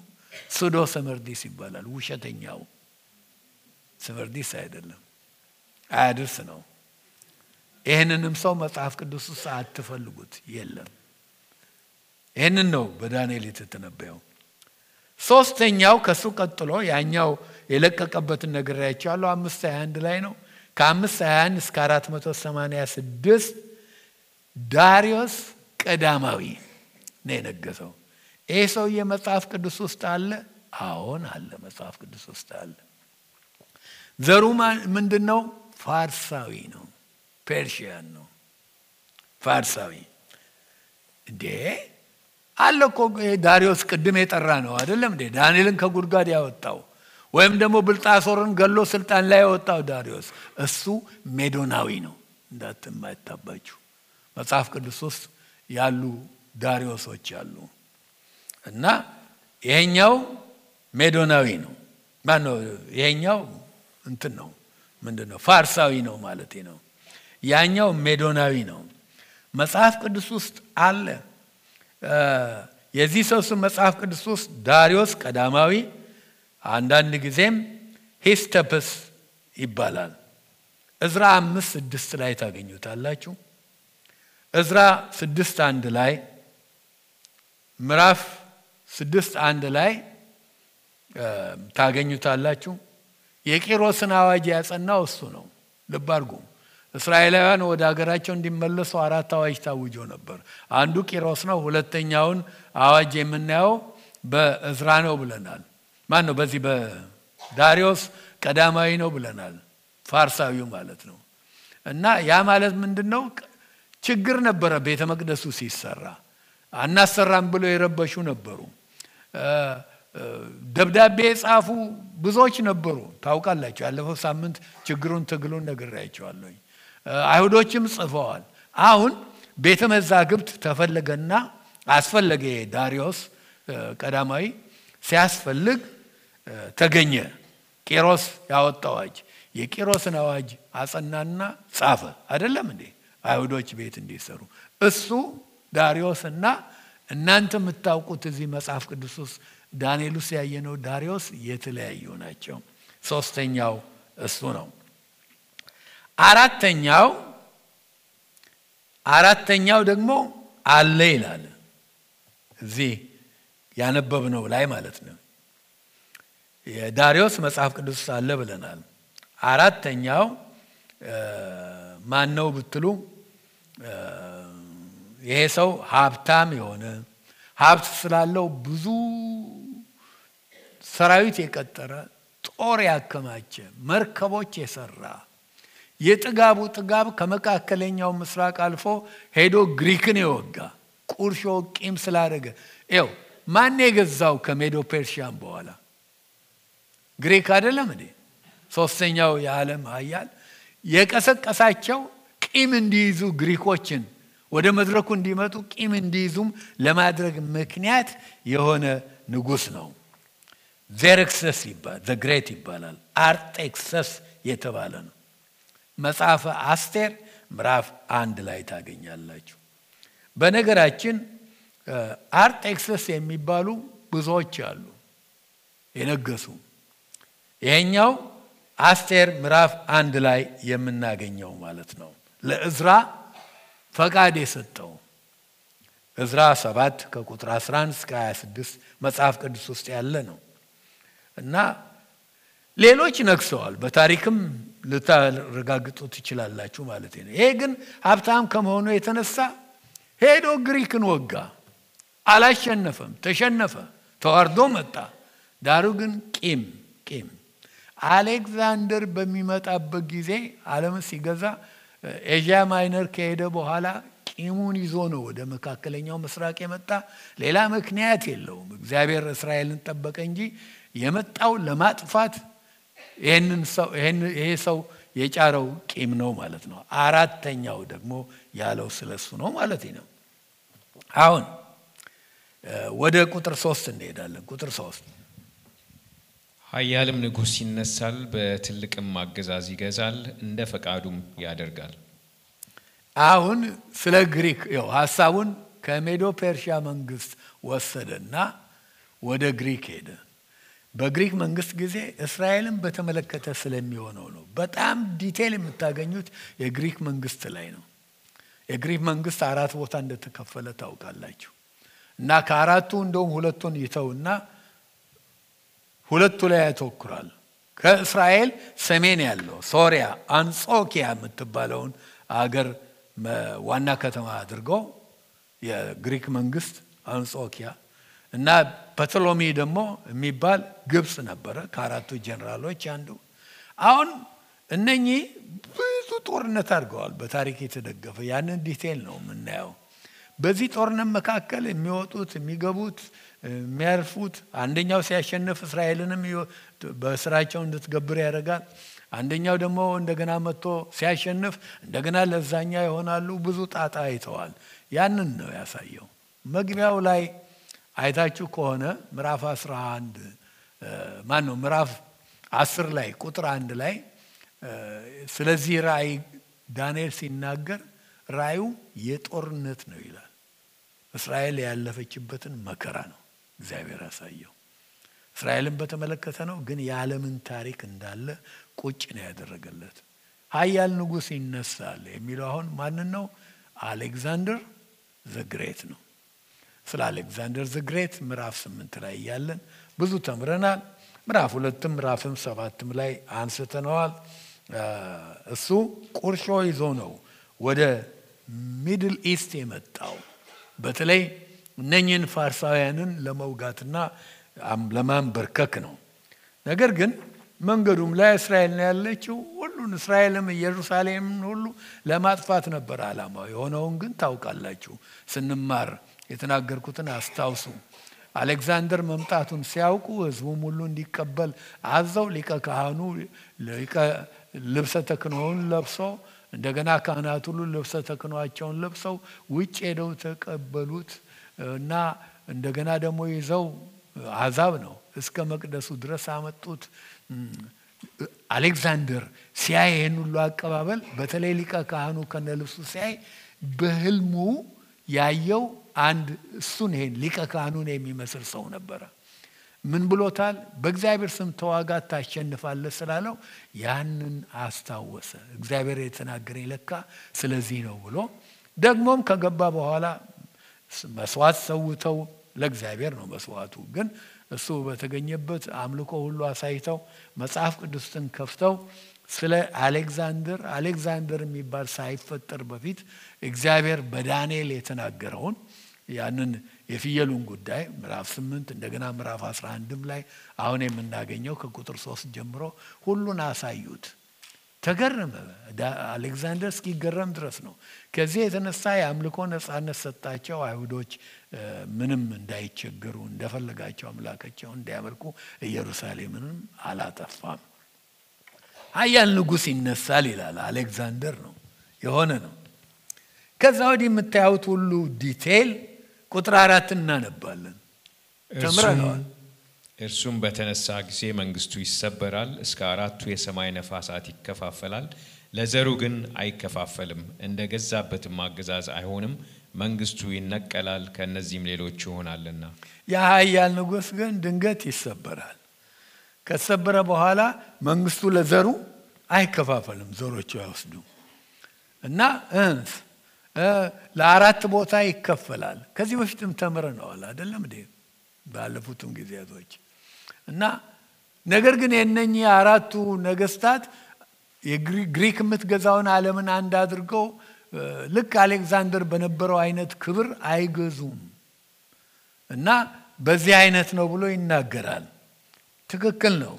ሱዶ ሰመርዲስ ይባላል። ውሸተኛው ሰመርዲስ አይደለም፣ አያድርስ ነው። ይህንንም ሰው መጽሐፍ ቅዱስ ውስጥ አትፈልጉት፣ የለም። ይህንን ነው በዳንኤል የተተነበየው። ሶስተኛው ከሱ ቀጥሎ ያኛው የለቀቀበትን ነግሬያቸዋለሁ። አምስት ሀያ አንድ ላይ ነው። ከአምስት ሀያ አንድ እስከ አራት መቶ ሰማንያ ስድስት ዳሪዮስ ቀዳማዊ ነው የነገሰው። ይህ ሰውዬ መጽሐፍ ቅዱስ ውስጥ አለ? አዎን አለ፣ መጽሐፍ ቅዱስ ውስጥ አለ። ዘሩ ምንድን ነው? ፋርሳዊ ነው፣ ፔርሺያን ነው። ፋርሳዊ እንዴ አለ እኮ ዳሪዮስ ቅድም የጠራ ነው አይደለም እንዴ? ዳንኤልን ከጉድጓድ ያወጣው ወይም ደግሞ ብልጣሶርን ገሎ ስልጣን ላይ ያወጣው ዳሪዮስ እሱ ሜዶናዊ ነው። እንዳትማይታባችሁ መጽሐፍ ቅዱስ ውስጥ ያሉ ዳሪዮሶች አሉ እና ይሄኛው ሜዶናዊ ነው። ማነው? ይሄኛው እንትን ነው ምንድን ነው? ፋርሳዊ ነው ማለት ነው። ያኛው ሜዶናዊ ነው። መጽሐፍ ቅዱስ ውስጥ አለ። የዚህ ሰው ስም መጽሐፍ ቅዱስ ውስጥ ዳሪዮስ ቀዳማዊ፣ አንዳንድ ጊዜም ሂስተፕስ ይባላል። እዝራ አምስት ስድስት ላይ ታገኙታላችሁ። እዝራ ስድስት አንድ ላይ ምዕራፍ ስድስት አንድ ላይ ታገኙታላችሁ። የቂሮስን አዋጅ ያጸናው እሱ ነው። ልብ አድርጉ። እስራኤላውያን ወደ ሀገራቸው እንዲመለሱ አራት አዋጅ ታውጆ ነበር። አንዱ ቂሮስ ነው። ሁለተኛውን አዋጅ የምናየው በእዝራ ነው ብለናል። ማን ነው? በዚህ በዳሪዮስ ቀዳማዊ ነው ብለናል። ፋርሳዊው ማለት ነው። እና ያ ማለት ምንድን ነው? ችግር ነበረ። ቤተ መቅደሱ ሲሰራ አናሰራም ብሎ የረበሹ ነበሩ። ደብዳቤ የጻፉ ብዙዎች ነበሩ። ታውቃላችሁ። ያለፈው ሳምንት ችግሩን ትግሉን ነግሬያቸዋለሁኝ። አይሁዶችም ጽፈዋል። አሁን ቤተ መዛግብት ተፈለገና አስፈለገ። ዳሪዮስ ቀዳማዊ ሲያስፈልግ ተገኘ። ቂሮስ ያወጣው አዋጅ የቂሮስን አዋጅ አጸናና ጻፈ። አይደለም እንዴ አይሁዶች ቤት እንዲሰሩ እሱ ዳሪዮስና እናንተ የምታውቁት እዚህ መጽሐፍ ቅዱስ ውስጥ ዳንኤል ውስጥ ያየነው ዳሪዮስ የተለያዩ ናቸው። ሶስተኛው እሱ ነው። አራተኛው አራተኛው ደግሞ አለ ይላል እዚህ ያነበብነው ላይ ማለት ነው። የዳሪዮስ መጽሐፍ ቅዱስ አለ ብለናል። አራተኛው ማን ብትሉ ይሄ ሰው ሀብታም የሆነ ሀብት ስላለው ብዙ ሰራዊት የቀጠረ ጦር ያከማቸ መርከቦች የሰራ የጥጋቡ ጥጋብ ከመካከለኛው ምስራቅ አልፎ ሄዶ ግሪክን የወጋ ቁርሾ ቂም ስላደረገ ው ማን የገዛው ከሜዶ ፔርሺያን በኋላ ግሪክ አይደለም እንዴ? ሶስተኛው የዓለም ሀያል የቀሰቀሳቸው ቂም እንዲይዙ ግሪኮችን ወደ መድረኩ እንዲመጡ ቂም እንዲይዙም ለማድረግ ምክንያት የሆነ ንጉሥ ነው። ዜርክሰስ ይባል the great ይባላል። አርጤክሰስ የተባለ ነው። መጽሐፈ አስቴር ምዕራፍ አንድ ላይ ታገኛላችሁ። በነገራችን አርጤክሰስ የሚባሉ ብዙዎች አሉ የነገሱ። ይሄኛው አስቴር ምዕራፍ አንድ ላይ የምናገኘው ማለት ነው። ለእዝራ ፈቃድ የሰጠው እዝራ ሰባት ከቁጥር 11 እስከ 26 መጽሐፍ ቅዱስ ውስጥ ያለ ነው እና ሌሎች ነግሰዋል። በታሪክም ልታረጋግጡ ትችላላችሁ ማለት ነው። ይሄ ግን ሀብታም ከመሆኑ የተነሳ ሄዶ ግሪክን ወጋ። አላሸነፈም፣ ተሸነፈ፣ ተዋርዶ መጣ። ዳሩ ግን ቂም ቂም አሌክዛንደር በሚመጣበት ጊዜ ዓለምን ሲገዛ ኤዥያ ማይነር ከሄደ በኋላ ቂሙን ይዞ ነው ወደ መካከለኛው ምስራቅ የመጣ። ሌላ ምክንያት የለውም። እግዚአብሔር እስራኤልን ጠበቀ እንጂ የመጣው ለማጥፋት ይሄ ሰው የጫረው ቂም ነው ማለት ነው። አራተኛው ደግሞ ያለው ስለሱ ነው ማለት ነው። አሁን ወደ ቁጥር ሶስት እንሄዳለን። ቁጥር ሶስት ኃያልም ንጉሥ ይነሳል፣ በትልቅም አገዛዝ ይገዛል፣ እንደ ፈቃዱም ያደርጋል። አሁን ስለ ግሪክ ው ሀሳቡን ከሜዶ ፔርሺያ መንግስት ወሰደና ወደ ግሪክ ሄደ። በግሪክ መንግስት ጊዜ እስራኤልን በተመለከተ ስለሚሆነው ነው። በጣም detail የምታገኙት የግሪክ መንግስት ላይ ነው። የግሪክ መንግስት አራት ቦታ እንደተከፈለ ታውቃላችሁ። እና ከአራቱ እንደውም ሁለቱን ይተውና ሁለቱ ላይ ያተኩራል። ከእስራኤል ሰሜን ያለው ሶሪያ አንጾኪያ የምትባለውን አገር ዋና ከተማ አድርገው የግሪክ መንግስት አንጾኪያ እና ፐቶሎሚ ደግሞ የሚባል ግብፅ ነበረ ከአራቱ ጀኔራሎች አንዱ። አሁን እነኚህ ብዙ ጦርነት አድርገዋል፣ በታሪክ የተደገፈ ያንን ዲቴል ነው የምናየው። በዚህ ጦርነት መካከል የሚወጡት የሚገቡት የሚያርፉት አንደኛው ሲያሸንፍ እስራኤልንም በስራቸው እንድትገብር ያደርጋል። አንደኛው ደግሞ እንደገና መጥቶ ሲያሸንፍ እንደገና ለዛኛ ይሆናሉ። ብዙ ጣጣ አይተዋል። ያንን ነው ያሳየው። መግቢያው ላይ አይታችሁ ከሆነ ምዕራፍ 11 ማን ነው ምዕራፍ አስር ላይ ቁጥር አንድ ላይ ስለዚህ ራእይ ዳንኤል ሲናገር ራእዩ የጦርነት ነው ይላል። እስራኤል ያለፈችበትን መከራ ነው እግዚአብሔር ያሳየው። እስራኤልን በተመለከተ ነው፣ ግን የዓለምን ታሪክ እንዳለ ቁጭ ነው ያደረገለት። ኃያል ንጉሥ ይነሳል የሚለው አሁን ማንን ነው? አሌክዛንደር the Great ነው። ስለ አሌክዛንደር the Great ምዕራፍ ስምንት ላይ እያለን ብዙ ተምረናል። ምዕራፍ ሁለትም ምዕራፍም ሰባትም ላይ አንስተነዋል። እሱ ቁርሾ ይዞ ነው ወደ Middle East የመጣው በተለይ እነኝህን ፋርሳውያንን ለመውጋትና ለማንበርከክ ነው። ነገር ግን መንገዱም ላይ እስራኤል ነው ያለችው። ሁሉን እስራኤልም ኢየሩሳሌምን ሁሉ ለማጥፋት ነበር ዓላማው። የሆነውን ግን ታውቃላችሁ። ስንማር የተናገርኩትን አስታውሱ። አሌክዛንደር መምጣቱን ሲያውቁ ሕዝቡም ሁሉ እንዲቀበል አዘው ሊቀ ካህኑ ልብሰ ተክህኖውን ለብሶ እንደገና ካህናት ሁሉ ልብሰ ተክህኗቸውን ለብሰው ውጭ ሄደው ተቀበሉት እና እንደገና ደግሞ ይዘው አሕዛብ ነው እስከ መቅደሱ ድረስ አመጡት። አሌክዛንደር ሲያይ ይህን ሁሉ አቀባበል በተለይ ሊቀ ካህኑ ከነ ልብሱ ሲያይ በህልሙ ያየው አንድ እሱን ይሄን ሊቀ ካህኑን የሚመስል ሰው ነበረ። ምን ብሎታል? በእግዚአብሔር ስም ተዋጋት ታሸንፋለህ ስላለው ያንን አስታወሰ። እግዚአብሔር የተናገረኝ ለካ ስለዚህ ነው ብሎ ደግሞም ከገባ በኋላ መስዋዕት ሰውተው ለእግዚአብሔር ነው መስዋዕቱ። ግን እሱ በተገኘበት አምልኮ ሁሉ አሳይተው መጽሐፍ ቅዱስን ከፍተው ስለ አሌክዛንደር አሌክዛንደር የሚባል ሳይፈጠር በፊት እግዚአብሔር በዳንኤል የተናገረውን ያንን የፍየሉን ጉዳይ ምዕራፍ ስምንት እንደገና ምዕራፍ አስራ አንድም ላይ አሁን የምናገኘው ከቁጥር ሶስት ጀምሮ ሁሉን አሳዩት። ተገረመ። አሌክዛንደር እስኪገረም ድረስ ነው። ከዚህ የተነሳ የአምልኮ ነጻነት ሰጣቸው። አይሁዶች ምንም እንዳይቸገሩ እንደፈለጋቸው አምላካቸው እንዲያመልኩ ኢየሩሳሌምንም አላጠፋም። ኃያል ንጉሥ ይነሳል ይላል። አሌክዛንደር ነው የሆነ ነው። ከዛ ወዲህ የምታዩት ሁሉ ዲቴይል ቁጥር አራት እናነባለን። ተምረነዋል። እርሱም በተነሳ ጊዜ መንግስቱ ይሰበራል፣ እስከ አራቱ የሰማይ ነፋሳት ይከፋፈላል። ለዘሩ ግን አይከፋፈልም፣ እንደ ገዛበትም አገዛዝ አይሆንም። መንግስቱ ይነቀላል፣ ከእነዚህም ሌሎች ይሆናልና። የኃያል ንጉሥ ግን ድንገት ይሰበራል። ከተሰበረ በኋላ መንግስቱ ለዘሩ አይከፋፈልም፣ ዘሮቹ አይወስዱ እና ለአራት ቦታ ይከፈላል። ከዚህ በፊትም ተምረነዋል አይደለም እንዴ? ባለፉትም ጊዜያቶች እና ነገር ግን የነኚህ አራቱ ነገስታት የግሪክ የምትገዛውን ዓለምን አንድ አድርገው ልክ አሌክዛንደር በነበረው አይነት ክብር አይገዙም እና በዚህ አይነት ነው ብሎ ይናገራል። ትክክል ነው።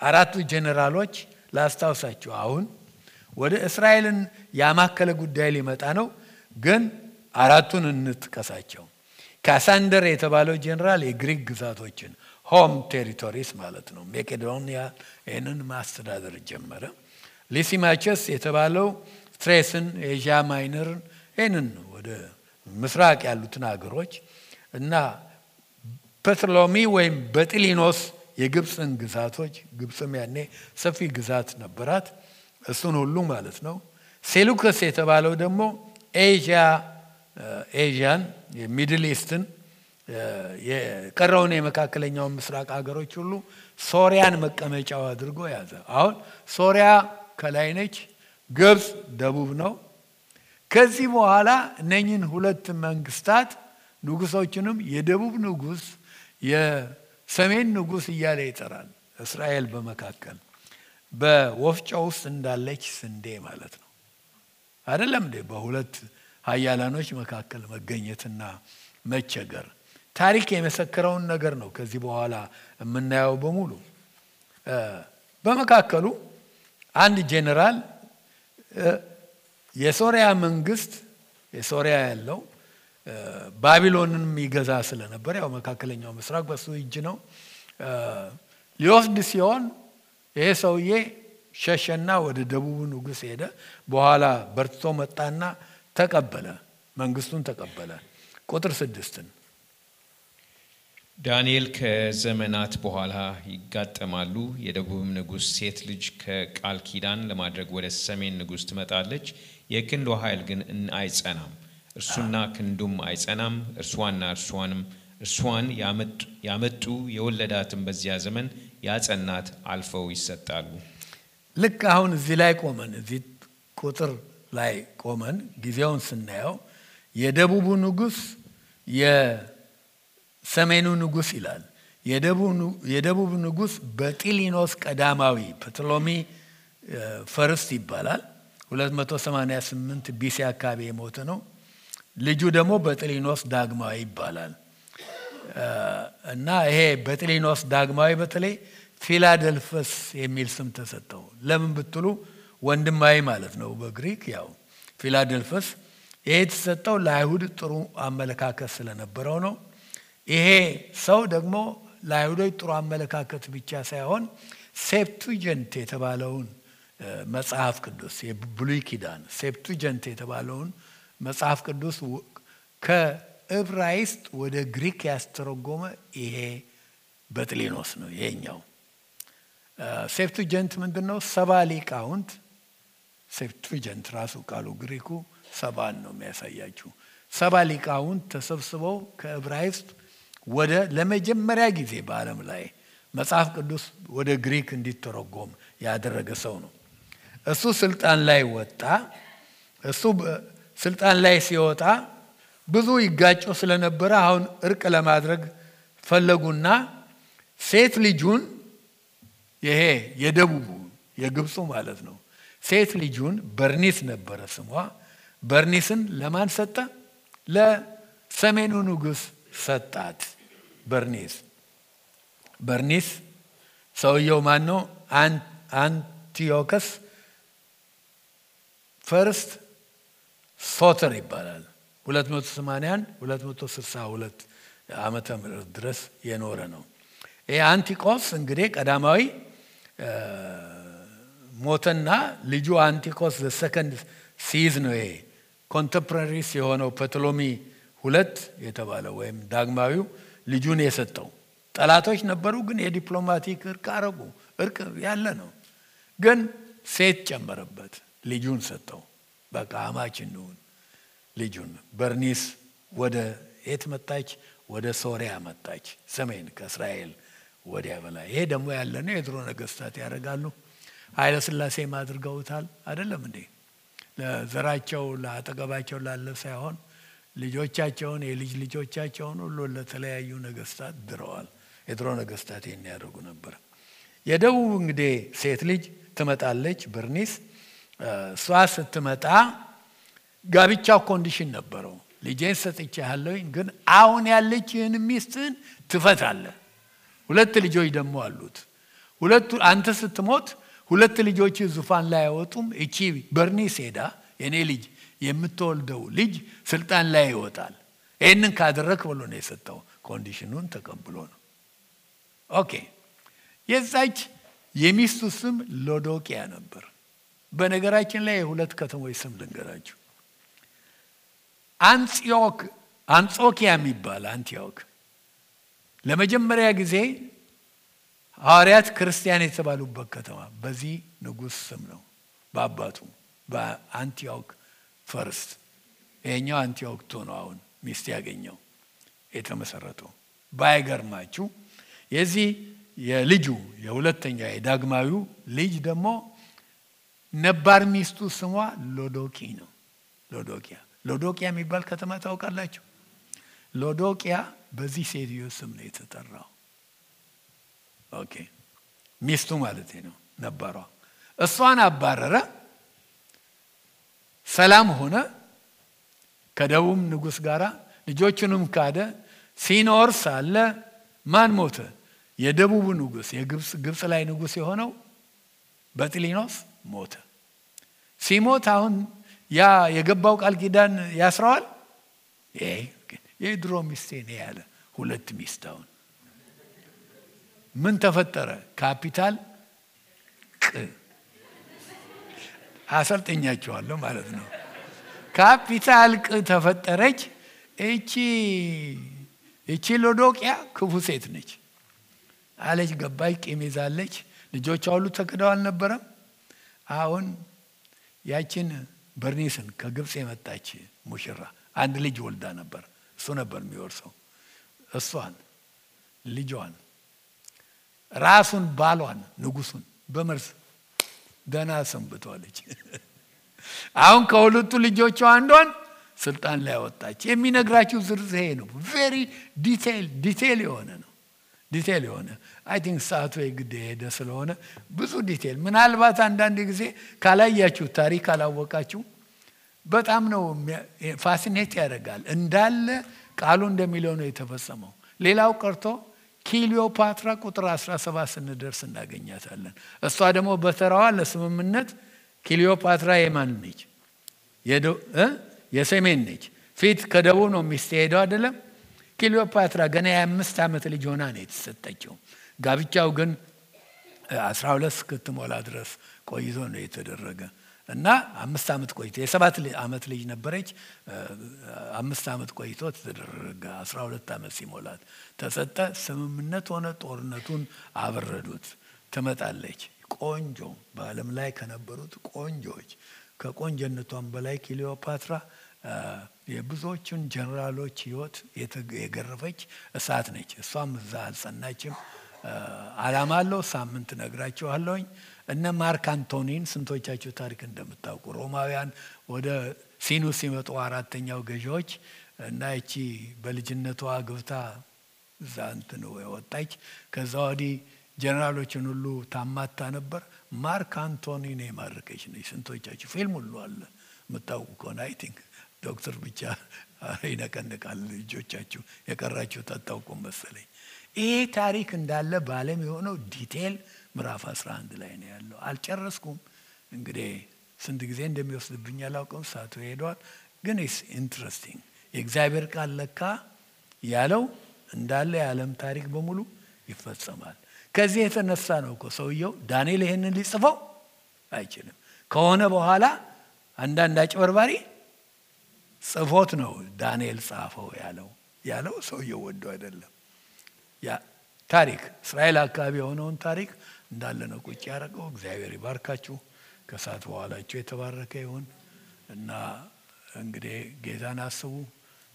አራቱ ጄኔራሎች ላስታውሳችሁ፣ አሁን ወደ እስራኤልን ያማከለ ጉዳይ ሊመጣ ነው። ግን አራቱን እንጥቀሳቸው። ካሳንደር የተባለው ጄኔራል የግሪክ ግዛቶችን home territories ማለት ነው፣ ሜቄዶንያ ይህንን ማስተዳደር ጀመረ። ሊሲማቸስ የተባለው ትሬስን፣ ኤዥያ ማይነርን ይህንን ወደ ምስራቅ ያሉትን ሀገሮች እና ፐትሎሚ ወይም በጥሊኖስ የግብፅን ግዛቶች ግብፅም ያኔ ሰፊ ግዛት ነበራት። እሱን ሁሉ ማለት ነው። ሴሉከስ የተባለው ደግሞ ኤዥያ ኤዥያን የሚድል ኢስትን የቀረውን የመካከለኛውን ምስራቅ ሀገሮች ሁሉ ሶሪያን መቀመጫው አድርጎ ያዘ። አሁን ሶሪያ ከላይ ነች፣ ግብፅ ደቡብ ነው። ከዚህ በኋላ እነኝን ሁለት መንግስታት ንጉሶችንም የደቡብ ንጉስ የሰሜን ንጉስ እያለ ይጠራል። እስራኤል በመካከል በወፍጮ ውስጥ እንዳለች ስንዴ ማለት ነው። አይደለም እንዴ? በሁለት ሀያላኖች መካከል መገኘትና መቸገር ታሪክ የመሰከረውን ነገር ነው ከዚህ በኋላ የምናየው በሙሉ። በመካከሉ አንድ ጄኔራል የሶሪያ መንግስት የሶሪያ ያለው ባቢሎንን የሚገዛ ስለነበር ያው መካከለኛው ምስራቅ በሱ እጅ ነው ሊወስድ ሲሆን ይሄ ሰውዬ ሸሸና ወደ ደቡብ ንጉሥ ሄደ። በኋላ በርትቶ መጣና ተቀበለ፣ መንግስቱን ተቀበለ። ቁጥር ስድስትን ዳንኤል ከዘመናት በኋላ ይጋጠማሉ። የደቡብም ንጉሥ ሴት ልጅ ከቃል ኪዳን ለማድረግ ወደ ሰሜን ንጉሥ ትመጣለች። የክንዷ ኃይል ግን አይጸናም፣ እርሱና ክንዱም አይጸናም። እርሷና እርሷንም እርሷን ያመጡ የወለዳትን በዚያ ዘመን ያጸናት አልፈው ይሰጣሉ። ልክ አሁን እዚህ ላይ ቆመን እዚህ ቁጥር ላይ ቆመን ጊዜውን ስናየው የደቡቡ ንጉሥ የሰሜኑ ንጉሥ ይላል። የደቡብ ንጉሥ በጢሊኖስ ቀዳማዊ ፕቶሎሚ First ይባላል። 288 BC አካባቢ የሞተ ነው። ልጁ ደግሞ በጥሊኖስ ዳግማዊ ይባላል። እና ይሄ በጥሊኖስ ዳግማዊ በተለይ ፊላደልፈስ የሚል ስም ተሰጠው። ለምን ብትሉ ወንድማዊ ማለት ነው በግሪክ ያው ፊላደልፈስ። ይሄ የተሰጠው ለአይሁድ ጥሩ አመለካከት ስለነበረው ነው። ይሄ ሰው ደግሞ ለአይሁዶች ጥሩ አመለካከት ብቻ ሳይሆን Septuagint የተባለውን መጽሐፍ ቅዱስ የብሉይ ኪዳን Septuagint የተባለውን መጽሐፍ ቅዱስ ከዕብራይስጥ ወደ ግሪክ ያስተረጎመ ይሄ በጥሊኖስ ነው። ይሄኛው Septuagint ምንድን ነው? ሰባ ሊቃውንት Septuagint ራሱ ቃሉ ግሪኩ ሰባን ነው የሚያሳያችሁ። ሰባ ሊቃውንት ተሰብስበው ከዕብራይስጥ ወደ ለመጀመሪያ ጊዜ በዓለም ላይ መጽሐፍ ቅዱስ ወደ ግሪክ እንዲተረጎም ያደረገ ሰው ነው። እሱ ስልጣን ላይ ወጣ። እሱ ስልጣን ላይ ሲወጣ ብዙ ይጋጩ ስለነበረ አሁን እርቅ ለማድረግ ፈለጉና ሴት ልጁን ይሄ የደቡቡ የግብፁ ማለት ነው ሴት ልጁን በርኒስ ነበረ ስሟ። በርኒስን ለማን ሰጠ? ለሰሜኑ ንጉሥ ሰጣት። በርኒስ በርኒስ ሰውየው ማን ነው? አንቲዮከስ First ሶተር ይባላል። 281 262 ዓመተ ምህረት ድረስ የኖረ ነው። ይህ አንቲዮኮስ እንግዲህ ቀዳማዊ ሞተና ልጁ አንቲዮኮስ the Second ሲይዝ ነው። ይሄ contemporaries የሆነው ፐቶሎሚ ሁለት የተባለው ወይም ዳግማዊው ልጁን የሰጠው ጠላቶች ነበሩ፣ ግን የ diplomatic እርቅ አረጉ። እርቅ ያለ ነው፣ ግን ሴት ጨመረበት፣ ልጁን ሰጠው። በቃ አማች እንሁን ልጁን። በርኒስ ወደ የት መጣች? ወደ ሶሪያ መጣች፣ ሰሜን ከእስራኤል ወዲያ በላይ። ይሄ ደግሞ ያለ ነው። የድሮ ነገስታት ያደርጋሉ። ኃይለ ሥላሴም አድርገውታል። አይደለም እንዴ? ለዘራቸው ለአጠገባቸው ላለ ሳይሆን ልጆቻቸውን የልጅ ልጆቻቸውን ሁሉ ለተለያዩ ነገስታት ድረዋል። የድሮ ነገስታት ይህን ያደርጉ ነበር። የደቡብ እንግዲህ ሴት ልጅ ትመጣለች፣ በርኒስ። እሷ ስትመጣ ጋብቻው condition ነበረው። ልጄን ሰጥቼሃለሁኝ፣ ግን አሁን ያለችህን ሚስትህን ትፈታለህ። ሁለት ልጆች ደግሞ አሉት። ሁለቱ አንተ ስትሞት ሁለት ልጆች ዙፋን ላይ አይወጡም። እቺ በርኒስ ሄዳ የኔ ልጅ የምትወልደው ልጅ ስልጣን ላይ ይወጣል። ይህንን ካደረግክ ብሎ ነው የሰጠው። condition ኑን ተቀብሎ ነው። OK። የዛች የሚስቱ ስም ሎዶቅያ ነበር። በነገራችን ላይ የሁለት ከተሞች ስም ልንገራችሁ። አንጾኪያ የሚባል አንቲዮክ ለመጀመሪያ ጊዜ ሐዋርያት ክርስቲያን የተባሉበት ከተማ በዚህ ንጉሥ ስም ነው። በአባቱ በአንቲዮክ First። ይሄኛው አንቲዮክ Two ነው አሁን ሚስት ያገኘው የተመሰረተው። ባይገርማችሁ የዚህ የልጁ የሁለተኛ የዳግማዊው ልጅ ደግሞ ነባር ሚስቱ ስሟ ሎዶቂያ ነው። ሎዶቂያ ሎዶቂያ የሚባል ከተማ ታውቃላችሁ? ሎዶቂያ በዚህ ሴትዮ ስም ነው የተጠራው። OK ሚስቱ ማለት ነው ነባሯ። እሷን አባረረ። ሰላም ሆነ ከደቡብ ንጉሥ ጋር ልጆቹንም ካደ። ሲኖር ሳለ ማን ሞተ? የደቡቡ ንጉሥ የግብፅ ግብፅ ላይ ንጉሥ የሆነው በጥሊኖስ ሞተ። ሲሞት አሁን ያ የገባው ቃል ኪዳን ያስረዋል። የድሮ ሚስቴ ነው ያለ ሁለት ሚስት ምን ተፈጠረ? ካፒታል ቅ አሰልጠኛቸዋለሁ ማለት ነው። ካፒታል ቅ ተፈጠረች። እቺ እቺ ሎዶቅያ ክፉ ሴት ነች አለች። ገባች፣ ቂም ልጆቿ ሁሉ ተክደው አልነበረም። አሁን ያችን በርኒስን ከግብፅ የመጣች ሙሽራ አንድ ልጅ ወልዳ ነበር። እሱ እሷን ልጇን ራሱን ባሏን ንጉሱን በመርዝ ደህና ሰንብቷለች። *laughs* አሁን ከሁለቱ ልጆቿ አንዷን ስልጣን ላይ ወጣች። የሚነግራችሁ ዝርዝር ይሄ ነው። ቬሪ detail detail የሆነ ነው። detail የሆነ I think ሰዓቱ የግድ የሄደ ስለሆነ ብዙ detail ምናልባት አንዳንድ ጊዜ ካላያችሁ ታሪክ ካላወቃችሁ በጣም ነው fascinate ያደርጋል። እንዳለ ቃሉ እንደሚለው ነው የተፈጸመው። ሌላው ቀርቶ ኪሊዮፓትራ ቁጥር 17 ስንደርስ እናገኛታለን። እሷ ደግሞ በተራዋ ለስምምነት ኪሊዮፓትራ የማን ነች? የሰሜን ነች። ፊት ከደቡብ ነው ሚስት ሄደው አይደለም። ኪሊዮፓትራ ገና የአምስት ዓመት ልጅ ሆና ነው የተሰጠችው። ጋብቻው ግን 12 እስክትሞላ ድረስ ቆይቶ ነው የተደረገ እና አምስት ዓመት ቆይቶ የሰባት ዓመት ልጅ ነበረች። አምስት ዓመት ቆይቶ ተደረገ። አስራ ሁለት ዓመት ሲሞላት ተሰጠ። ስምምነት ሆነ። ጦርነቱን አበረዱት። ትመጣለች። ቆንጆ በዓለም ላይ ከነበሩት ቆንጆዎች ከቆንጆነቷን በላይ ክሊዮፓትራ የብዙዎቹን ጀኔራሎች ሕይወት የገረፈች እሳት ነች። እሷም እዛ አልጸናችም። አላማ አለው። ሳምንት ነግራችኋለሁኝ። እነ ማርክ አንቶኒን ስንቶቻችሁ ታሪክ እንደምታውቁ ሮማውያን ወደ ሲኑ ሲመጡ አራተኛው ገዢዎች እና ይቺ በልጅነቷ ግብታ እዛ እንትን የወጣች ከዛ ወዲህ ጀኔራሎችን ሁሉ ታማታ ነበር። ማርክ አንቶኒ ነው የማረከች ነች። ስንቶቻችሁ ፊልም ሁሉ አለ የምታውቁ ከሆነ አይ ዶክተር ብቻ ይነቀንቃል። ልጆቻችሁ የቀራችሁት አታውቁም መሰለኝ። ይሄ ታሪክ እንዳለ በዓለም የሆነው detail ምዕራፍ 11 ላይ ነው ያለው። አልጨረስኩም። እንግዲህ ስንት ጊዜ እንደሚወስድብኝ አላውቅም። ሰዓቱ ሄዷል። ግን it's interesting የእግዚአብሔር ቃል ለካ ያለው እንዳለ የዓለም ታሪክ በሙሉ ይፈጸማል። ከዚህ የተነሳ ነው እኮ ሰውየው ዳንኤል ይህንን ሊጽፈው አይችልም። ከሆነ በኋላ አንዳንድ አጭበርባሪ ጽፎት ነው ዳንኤል ጻፈው ያለው ያለው ሰውየው ወዶ አይደለም። ታሪክ እስራኤል አካባቢ የሆነውን ታሪክ እንዳለ ነው ቁጭ ያደረገው። እግዚአብሔር ይባርካችሁ። ከሰዓት በኋላችሁ የተባረከ ይሁን እና እንግዲህ ጌታን አስቡ።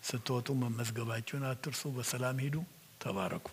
ስትወጡ መመዝገባችሁን አትርሱ። በሰላም ሂዱ። ተባረኩ።